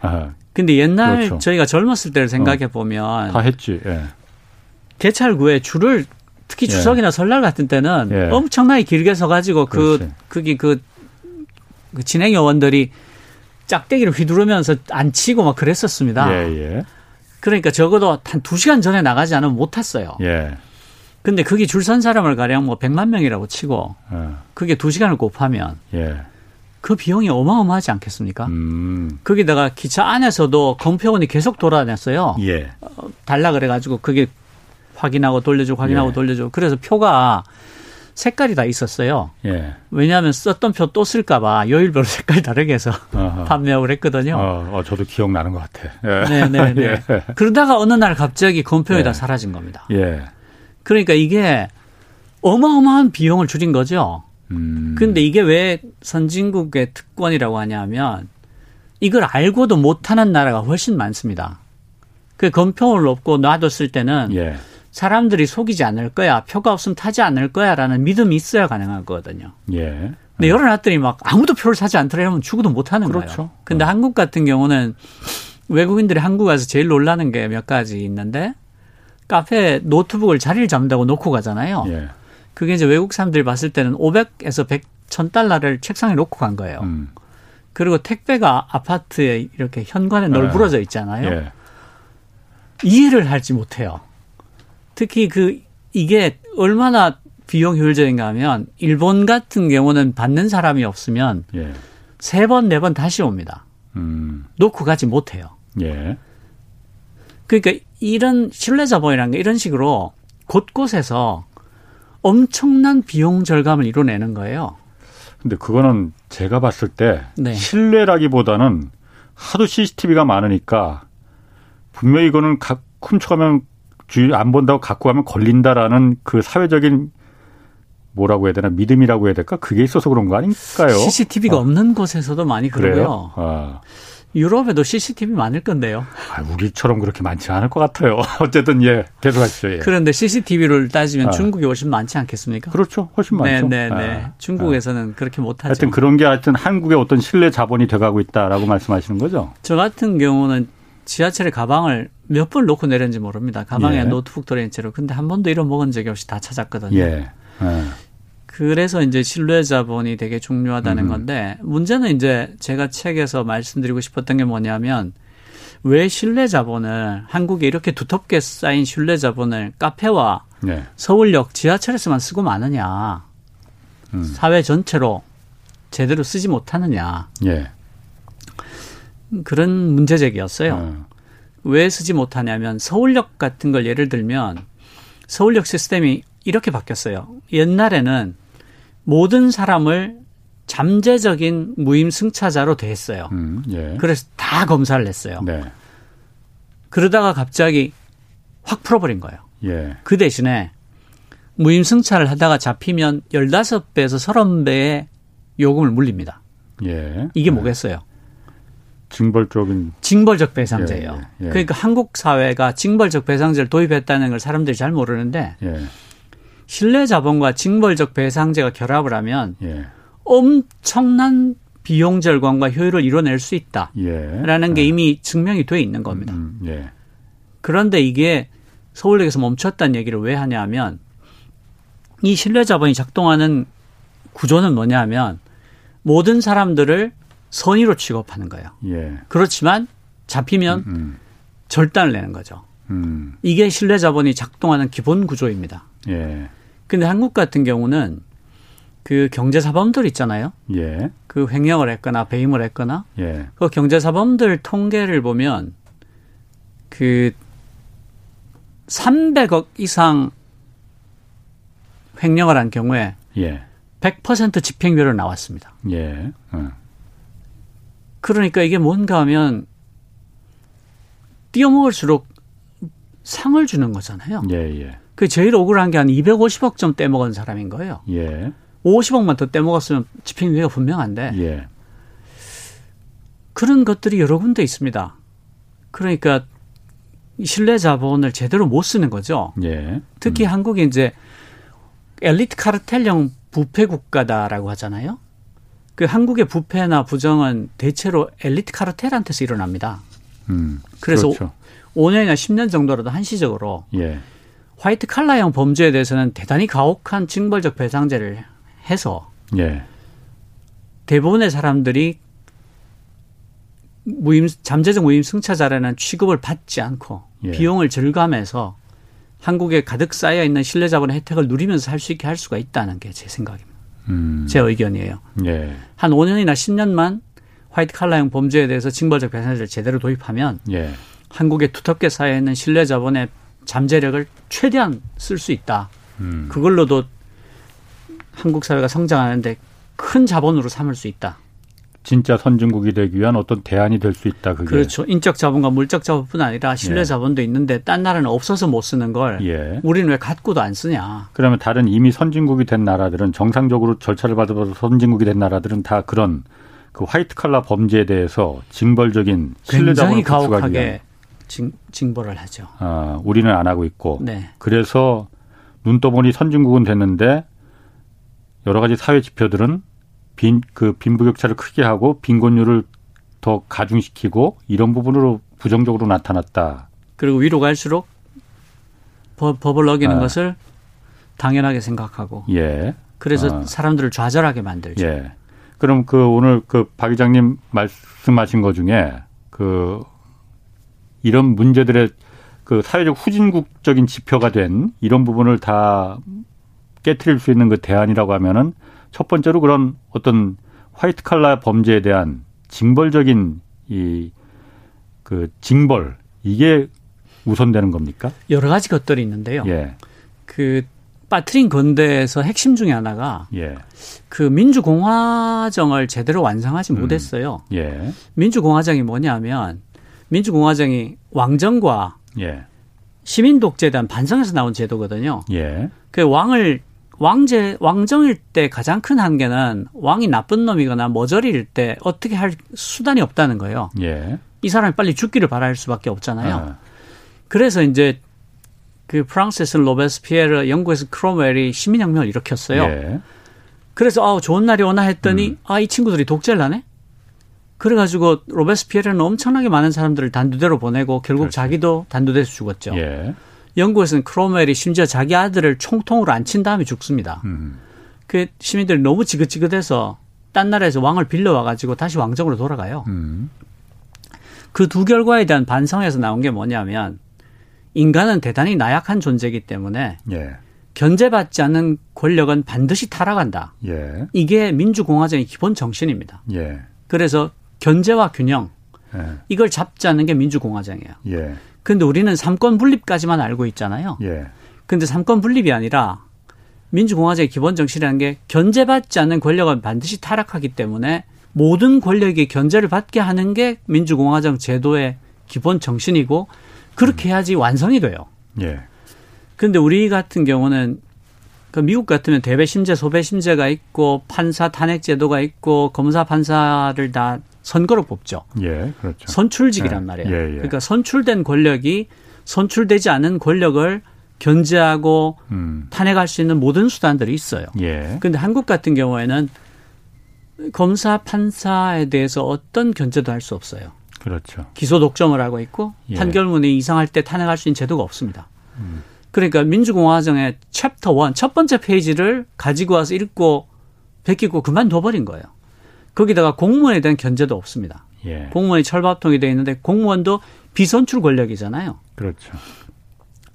아, 근데 옛날 그렇죠. 저희가 젊었을 때를 생각해 보면 어, 다 했지. 예. 개찰구에 줄을 특히 예. 추석이나 예. 설날 같은 때는 예. 엄청나게 길게 서가지고 그 그게 그, 그 진행 요원들이 짝대기를 휘두르면서 안 치고 막 그랬었습니다. 예, 예. 그러니까 적어도 한 두 시간 전에 나가지 않으면 못 탔어요. 예. 근데 그게 줄 선 사람을 가령 뭐 100만 명이라고 치고 예. 그게 두 시간을 곱하면 예. 그 비용이 어마어마하지 않겠습니까? 음. 거기다가 기차 안에서도 검표원이 계속 돌아다녔어요. 예. 어, 달라 그래가지고 그게 확인하고 돌려주고 확인하고 예. 돌려주고 그래서 표가 색깔이 다 있었어요. 예. 왜냐하면 썼던 표 또 쓸까봐 요일별로 색깔 다르게 해서. 판매하고 그랬거든요. 어, 어, 저도 기억나는 것 같아. 예. 네네네. 네, 네. 예. 그러다가 어느 날 갑자기 검표에 다 예. 사라진 겁니다. 예. 그러니까 이게 어마어마한 비용을 줄인 거죠. 음. 근데 이게 왜 선진국의 특권이라고 하냐면 이걸 알고도 못하는 나라가 훨씬 많습니다. 그 검표를 놓고 놔뒀을 때는 예. 사람들이 속이지 않을 거야, 표가 없으면 타지 않을 거야라는 믿음이 있어야 가능한 거거든요. 예. 근데 열어놨더니 막 아무도 표를 사지 않더라 이러면 죽어도 못 하는 그렇죠. 거예요. 근데 어. 한국 같은 경우는 외국인들이 한국 와서 제일 놀라는 게 몇 가지 있는데 카페 노트북을 자리를 잡는다고 놓고 가잖아요. 예. 그게 이제 외국 사람들이 봤을 때는 500에서 100, 1000달러를 책상에 놓고 간 거예요. 음. 그리고 택배가 아파트에 이렇게 현관에 널브러져 예. 있잖아요. 예. 이해를 할지 못해요. 특히 그 이게 얼마나 비용 효율적인가 하면 일본 같은 경우는 받는 사람이 없으면 예. 세 번, 네 번 다시 옵니다. 음. 놓고 가지 못해요. 예. 그러니까 이런 신뢰 자본이라는 게 이런 식으로 곳곳에서 엄청난 비용 절감을 이뤄내는 거예요. 근데 그거는 제가 봤을 때 네. 신뢰라기보다는 하도 CCTV가 많으니까 분명히 이거는 각 훔쳐가면 주의 안 본다고 갖고 가면 걸린다라는 그 사회적인 뭐라고 해야 되나 믿음이라고 해야 될까 그게 있어서 그런 거 아닐까요? CCTV가 어. 없는 곳에서도 많이 그러고요. 아. 유럽에도 CCTV 많을 건데요. 아, 우리처럼 그렇게 많지 않을 것 같아요. 어쨌든 예, 계속하시죠. 예. 그런데 CCTV를 따지면 아. 중국이 훨씬 많지 않겠습니까? 그렇죠, 훨씬 많죠. 네, 네, 네. 아. 중국에서는 아. 그렇게 못하죠. 하여튼 그런 게 하여튼 한국의 어떤 신뢰 자본이 돼가고 있다라고 말씀하시는 거죠? 저 같은 경우는 지하철에 가방을 몇 번 놓고 내렸는지 모릅니다. 가방에 예. 노트북 들어있는 채로. 근데 한 번도 잃어먹은 적이 없이 다 찾았거든요. 예. 예. 그래서 이제 신뢰 자본이 되게 중요하다는 음. 건데 문제는 이제 제가 책에서 말씀드리고 싶었던 게 뭐냐면 왜 신뢰 자본을 한국에 이렇게 두텁게 쌓인 신뢰 자본을 카페와 네. 서울역 지하철에서만 쓰고 마느냐 음. 사회 전체로 제대로 쓰지 못하느냐 예. 그런 문제 제기였어요. 음. 왜 쓰지 못하냐면 서울역 같은 걸 예를 들면 서울역 시스템이 이렇게 바뀌었어요. 옛날에는 모든 사람을 잠재적인 무임 승차자로 대했어요. 음, 예. 그래서 다 검사를 했어요. 네. 그러다가 갑자기 확 풀어버린 거예요. 예. 그 대신에 무임 승차를 하다가 잡히면 15배에서 30배의 요금을 물립니다. 예. 이게 네. 뭐겠어요? 징벌적인 징벌적 배상제예요. 예, 예, 예. 그러니까 한국 사회가 징벌적 배상제를 도입했다는 걸 사람들이 잘 모르는데 예. 신뢰 자본과 징벌적 배상제가 결합을 하면 예. 엄청난 비용 절감과 효율을 이뤄낼 수 있다라는 예. 게 예. 이미 증명이 돼 있는 겁니다. 음, 음, 예. 그런데 이게 서울역에서 멈췄다는 얘기를 왜 하냐면 이 신뢰 자본이 작동하는 구조는 뭐냐면 모든 사람들을 선의로 취급하는 거예요. 예. 그렇지만 잡히면 음, 음. 절단을 내는 거죠. 음. 이게 신뢰 자본이 작동하는 기본 구조입니다. 예. 근데 한국 같은 경우는 그 경제사범들 있잖아요. 예. 그 횡령을 했거나 배임을 했거나 예. 그 경제사범들 통계를 보면 그 300억 이상 횡령을 한 경우에 예. 100% 집행유예로 나왔습니다. 예. 어. 그러니까 이게 뭔가 하면 뛰어먹을수록 상을 주는 거잖아요. 예, 예. 그 제일 억울한 게 한 250억 점 떼먹은 사람인 거예요. 예. 50억만 더 떼먹었으면 집행유예가 분명한데 예. 그런 것들이 여러 군데 있습니다. 그러니까 신뢰 자본을 제대로 못 쓰는 거죠. 예. 특히 음. 한국이 이제 엘리트 카르텔형 부패 국가다라고 하잖아요. 그 한국의 부패나 부정은 대체로 엘리트 카르텔한테서 일어납니다. 음, 그래서 그렇죠. 5년이나 10년 정도라도 한시적으로 예. 화이트 칼라형 범죄에 대해서는 대단히 가혹한 징벌적 배상제를 해서 예. 대부분의 사람들이 무임 잠재적 무임 승차자라는 취급을 받지 않고 예. 비용을 절감해서 한국에 가득 쌓여 있는 신뢰 자본의 혜택을 누리면서 할수 있게 할 수가 있다는 게 제 생각입니다. 음. 제 의견이에요. 예. 한 5년이나 10년만 화이트 칼라형 범죄에 대해서 징벌적 배상제를 제대로 도입하면 예. 한국의 두텁게 쌓여 있는 신뢰 자본의 잠재력을 최대한 쓸 수 있다. 음. 그걸로도 한국 사회가 성장하는데 큰 자본으로 삼을 수 있다. 진짜 선진국이 되기 위한 어떤 대안이 될 수 있다. 그게. 그렇죠. 인적 자본과 물적 자본뿐 아니라 신뢰 예. 자본도 있는데 딴 나라는 없어서 못 쓰는 걸 예. 우리는 왜 갖고도 안 쓰냐. 그러면 다른 이미 선진국이 된 나라들은 정상적으로 절차를 받아서 선진국이 된 나라들은 다 그런 그 화이트 칼라 범죄에 대해서 징벌적인 신뢰 자본을 가혹하게 징, 징벌을 하죠. 아, 우리는 안 하고 있고. 네. 그래서 눈 떠보니 선진국은 됐는데 여러 가지 사회 지표들은 빈, 그 빈부격차를 크게 하고 빈곤율을 더 가중시키고 이런 부분으로 부정적으로 나타났다. 그리고 위로 갈수록 법, 법을 어기는 아. 것을 당연하게 생각하고. 예. 그래서 아. 사람들을 좌절하게 만들죠. 예. 그럼 그 오늘 그 박 의장님 말씀하신 것 중에 그 이런 문제들의 그 사회적 후진국적인 지표가 된 이런 부분을 다 깨트릴 수 있는 그 대안이라고 하면은 첫 번째로 그런 어떤 화이트 칼라 범죄에 대한 징벌적인 이 그 징벌 이게 우선되는 겁니까? 여러 가지 것들이 있는데요. 예. 그 빠트린 건대에서 핵심 중에 하나가 예. 그 민주공화정을 제대로 완성하지 음. 못했어요. 예. 민주공화정이 뭐냐면 민주공화정이 왕정과 예. 시민 독재에 대한 반성에서 나온 제도거든요. 예. 그 왕을 왕제 왕정일 때 가장 큰 한계는 왕이 나쁜 놈이거나 머저리일 때 어떻게 할 수단이 없다는 거예요. 예. 이 사람이 빨리 죽기를 바랄 수밖에 없잖아요. 아. 그래서 이제 그 프랑스에서 로베스피에르, 영국에서 크로멜이 시민혁명을 일으켰어요. 예. 그래서 아 좋은 날이 오나 했더니 음. 아이 친구들이 독재를 하네. 그래가지고 로베스피에르는 엄청나게 많은 사람들을 단두대로 보내고 결국 그렇지. 자기도 단두대에서 죽었죠. 예. 영국에서는 크로멜이 심지어 자기 아들을 총통으로 앉힌 다음에 죽습니다. 음. 그 시민들이 너무 지긋지긋해서 딴 나라에서 왕을 빌려와 가지고 다시 왕정으로 돌아가요. 음. 그두 결과에 대한 반성에서 나온 게 뭐냐면 인간은 대단히 나약한 존재이기 때문에 예. 견제받지 않는 권력은 반드시 타락한다. 예. 이게 민주공화정의 기본 정신입니다. 예. 그래서 견제와 균형 예. 이걸 잡지 않는 게 민주공화정이에요. 예. 근데 우리는 삼권 분립까지만 알고 있잖아요. 예. 근데 삼권 분립이 아니라 민주공화제의 기본 정신이라는 게 견제받지 않는 권력은 반드시 타락하기 때문에 모든 권력이 견제를 받게 하는 게 민주공화정 제도의 기본 정신이고 그렇게 해야지 완성이 돼요. 예. 근데 우리 같은 경우는 그 미국 같으면 대배 심제, 소배 심제가 있고 판사 탄핵 제도가 있고 검사 판사를 다 선거로 뽑죠. 예, 그렇죠. 선출직이란 예, 말이에요. 예, 예. 그러니까 선출된 권력이 선출되지 않은 권력을 견제하고 음. 탄핵할 수 있는 모든 수단들이 있어요. 예. 근데 한국 같은 경우에는 검사 판사에 대해서 어떤 견제도 할 수 없어요. 그렇죠. 기소 독점을 하고 있고 예. 판결문이 이상할 때 탄핵할 수 있는 제도가 없습니다. 음. 그러니까 민주공화정의 chapter one 첫 번째 페이지를 가지고 와서 읽고 베끼고 그만둬 버린 거예요. 거기다가 공무원에 대한 견제도 없습니다. 예. 공무원이 철밥통이 되어 있는데 공무원도 비선출 권력이잖아요. 그렇죠.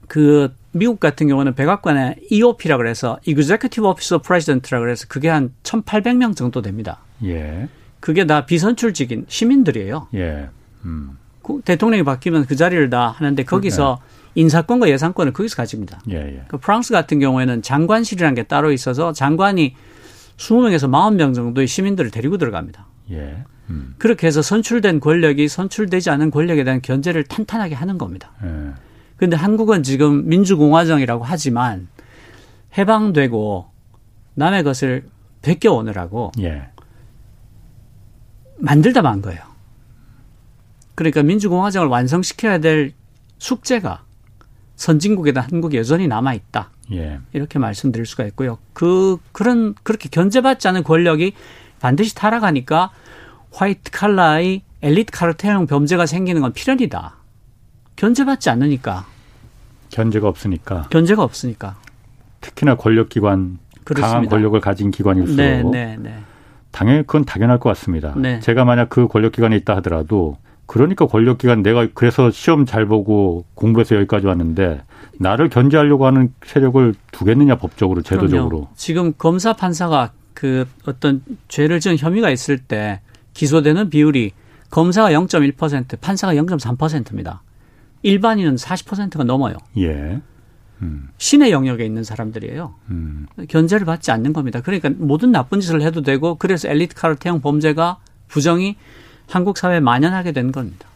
그 미국 같은 경우는 백악관에 EOP라 그래서 Executive Office of President라 그래서 그게 한 1,800명 정도 됩니다. 예. 그게 다 비선출직인 시민들이에요. 예. 음. 그 대통령이 바뀌면 그 자리를 다 하는데 거기서 예. 인사권과 예산권을 거기서 가집니다. 예, 예. 그 프랑스 같은 경우에는 장관실이라는 게 따로 있어서 장관이 20명에서 40명 정도의 시민들을 데리고 들어갑니다. 예. 음. 그렇게 해서 선출된 권력이 선출되지 않은 권력에 대한 견제를 탄탄하게 하는 겁니다. 예. 그런데 한국은 지금 민주공화정이라고 하지만 해방되고 남의 것을 베껴오느라고 예. 만들다 만 거예요. 그러니까 민주공화정을 완성시켜야 될 숙제가 선진국에다 한국이 여전히 남아 있다. 예. 이렇게 말씀드릴 수가 있고요. 그 그런 그렇게 견제받지 않은 권력이 반드시 타락하니까 화이트 칼라의 엘리트 카르텔형 범죄가 생기는 건 필연이다. 견제받지 않으니까. 견제가 없으니까. 견제가 없으니까. 특히나 권력기관. 강한 권력을 가진 기관일수록 네, 네, 네. 당연히 그건 당연할 것 같습니다. 네. 제가 만약 그 권력기관에 있다 하더라도 그러니까 권력기관 내가 그래서 시험 잘 보고 공부해서 여기까지 왔는데 나를 견제하려고 하는 세력을 두겠느냐 법적으로 제도적으로. 그럼요. 지금 검사 판사가 그 어떤 죄를 지은 혐의가 있을 때 기소되는 비율이 검사가 0.1% 판사가 0.3%입니다. 일반인은 40%가 넘어요. 예. 음. 신의 영역에 있는 사람들이에요. 음. 견제를 받지 않는 겁니다. 그러니까 모든 나쁜 짓을 해도 되고 그래서 엘리트 카르텔형 범죄가 부정이 한국 사회에 만연하게 된 겁니다.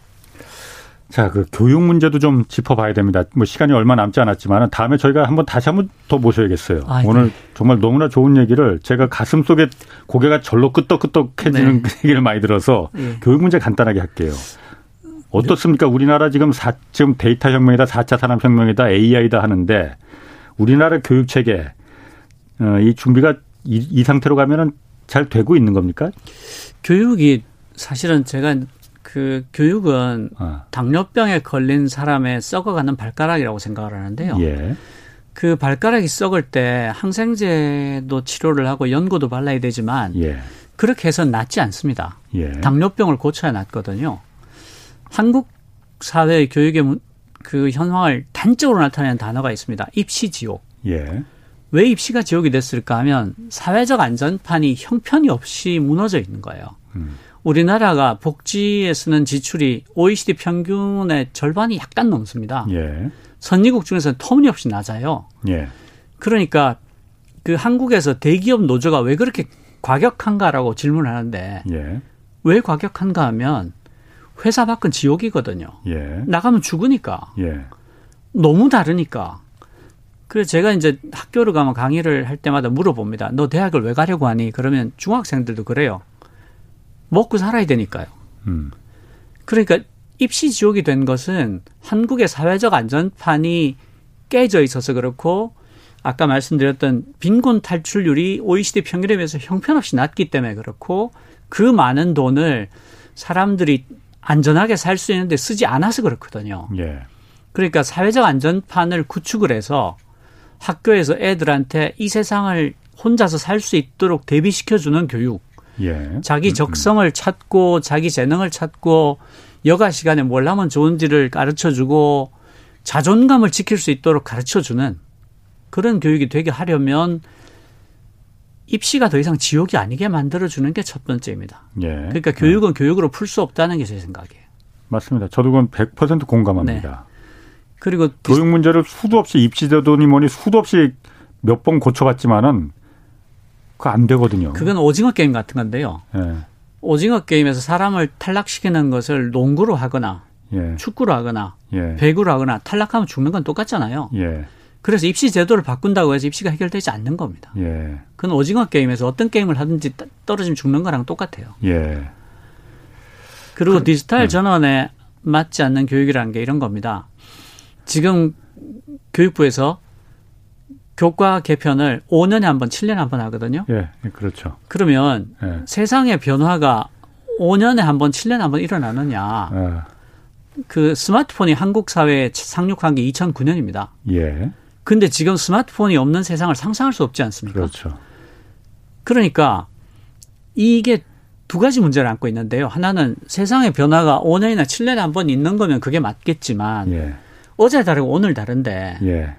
자, 그 교육 문제도 좀 짚어봐야 됩니다. 뭐 시간이 얼마 남지 않았지만 다음에 저희가 한번 다시 한번 더 모셔야겠어요. 아, 네. 오늘 정말 너무나 좋은 얘기를 제가 가슴 속에 고개가 절로 끄떡끄떡해지는 네. 얘기를 많이 들어서 네. 교육 문제 간단하게 할게요. 어떻습니까? 우리나라 지금 사, 지금 데이터 혁명이다, 4차 산업 혁명이다, AI다 하는데 우리나라 교육 체계 어, 이 준비가 이, 이 상태로 가면은 잘 되고 있는 겁니까? 교육이 사실은 제가 그 교육은 아. 당뇨병에 걸린 사람의 썩어가는 발가락이라고 생각을 하는데요. 예. 그 발가락이 썩을 때 항생제도 치료를 하고 연고도 발라야 되지만 예. 그렇게 해서 낫지 않습니다. 예. 당뇨병을 고쳐야 낫거든요. 한국 사회의 교육의 그 현황을 단적으로 나타내는 단어가 있습니다. 입시 지옥. 예. 왜 입시가 지옥이 됐을까 하면 사회적 안전판이 형편이 없이 무너져 있는 거예요. 음. 우리나라가 복지에 쓰는 지출이 OECD 평균의 절반이 약간 넘습니다. 예. 선진국 중에서는 터무니없이 낮아요. 예. 그러니까 그 한국에서 대기업 노조가 왜 그렇게 과격한가라고 질문하는데 예. 왜 과격한가 하면 회사 밖은 지옥이거든요. 예. 나가면 죽으니까. 예. 너무 다르니까. 그래서 제가 이제 학교를 가면 강의를 할 때마다 물어봅니다. 너 대학을 왜 가려고 하니? 그러면 중학생들도 그래요. 먹고 살아야 되니까요. 음. 그러니까 입시 지옥이 된 것은 한국의 사회적 안전판이 깨져 있어서 그렇고 아까 말씀드렸던 빈곤 탈출률이 OECD 평균에 비해서 형편없이 낮기 때문에 그렇고 그 많은 돈을 사람들이 안전하게 살 수 있는데 쓰지 않아서 그렇거든요. 예. 그러니까 사회적 안전판을 구축을 해서 학교에서 애들한테 이 세상을 혼자서 살 수 있도록 대비시켜주는 교육. 예. 자기 음, 음. 적성을 찾고 자기 재능을 찾고 여가 시간에 뭘 하면 좋은지를 가르쳐 주고 자존감을 지킬 수 있도록 가르쳐 주는 그런 교육이 되게 하려면 입시가 더 이상 지옥이 아니게 만들어 주는 게 첫 번째입니다. 예. 그러니까 교육은 예. 교육으로 풀 수 없다는 게 제 생각이에요. 맞습니다. 저도 그건 100% 공감합니다. 네. 그리고 교육 문제를 수도 없이 입시제도니 뭐니 수도 없이 몇 번 고쳐봤지만은 그거 안 되거든요. 그건 오징어 게임 같은 건데요. 예. 오징어 게임에서 사람을 탈락시키는 것을 농구로 하거나 예. 축구로 하거나 예. 배구로 하거나 탈락하면 죽는 건 똑같잖아요. 예. 그래서 입시 제도를 바꾼다고 해서 입시가 해결되지 않는 겁니다. 예. 그건 오징어 게임에서 어떤 게임을 하든지 떨어지면 죽는 거랑 똑같아요. 예. 그리고 그, 디지털 네. 전환에 맞지 않는 교육이라는 게 이런 겁니다. 지금 교육부에서 교과 개편을 5년에 한 번, 7년에 한 번 하거든요. 예, 예, 그렇죠. 그러면 예. 세상의 변화가 5년에 한 번, 7년에 한 번 일어나느냐. 예. 그 스마트폰이 한국 사회에 상륙한 게 2009년입니다. 예. 근데 지금 스마트폰이 없는 세상을 상상할 수 없지 않습니까? 그렇죠. 그러니까 이게 두 가지 문제를 안고 있는데요. 하나는 세상의 변화가 5년이나 7년에 한 번 있는 거면 그게 맞겠지만 예. 어제 다르고 오늘 다른데 예.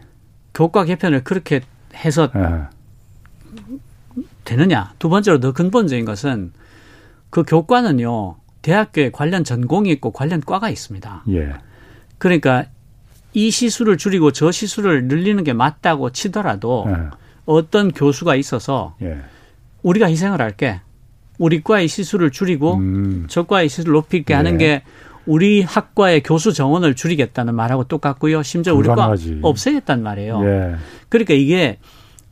교과 개편을 그렇게 해서 예. 되느냐. 두 번째로 더 근본적인 것은 그 교과는요. 대학교에 관련 전공이 있고 관련 과가 있습니다. 예. 그러니까 이 시수를 줄이고 저 시수를 늘리는 게 맞다고 치더라도 예. 어떤 교수가 있어서 예. 우리가 희생을 할게. 우리 과의 시수를 줄이고 음. 저 과의 시수를 높이게 예. 하는 게 우리 학과의 교수 정원을 줄이겠다는 말하고 똑같고요. 심지어 우리 과 없애겠다는 말이에요. 예. 그러니까 이게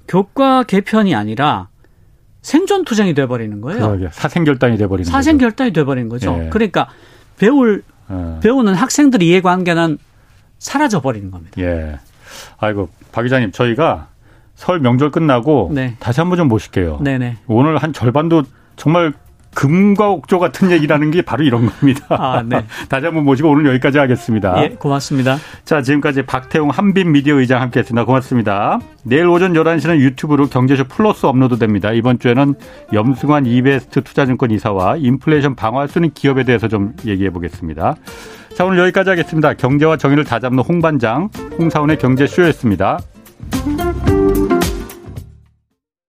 교과 개편이 아니라 생존 투쟁이 돼버리는 거예요. 사생결단이 돼버리는 거죠. 사생결단이 돼버리는 거죠. 예. 그러니까 배울 예. 배우는 학생들 이해관계는 사라져 버리는 겁니다. 예. 아이고 박 기자님 저희가 설 명절 끝나고 네. 다시 한번 좀 모실게요. 네네. 오늘 한 절반도 정말 금과옥조 같은 얘기라는 게 바로 이런 겁니다. 아, 네. 다시 한번 모시고 오늘 여기까지 하겠습니다. 예, 고맙습니다. 자, 지금까지 박태웅 한빛 미디어 의장 함께 했습니다. 고맙습니다. 내일 오전 11시는 유튜브로 경제쇼 플러스 업로드 됩니다. 이번 주에는 염승환 이베스트 투자증권 이사와 인플레이션 방어할 수 있는 기업에 대해서 좀 얘기해 보겠습니다. 자, 오늘 여기까지 하겠습니다. 경제와 정의를 다잡는 홍반장, 홍사훈의 경제쇼였습니다.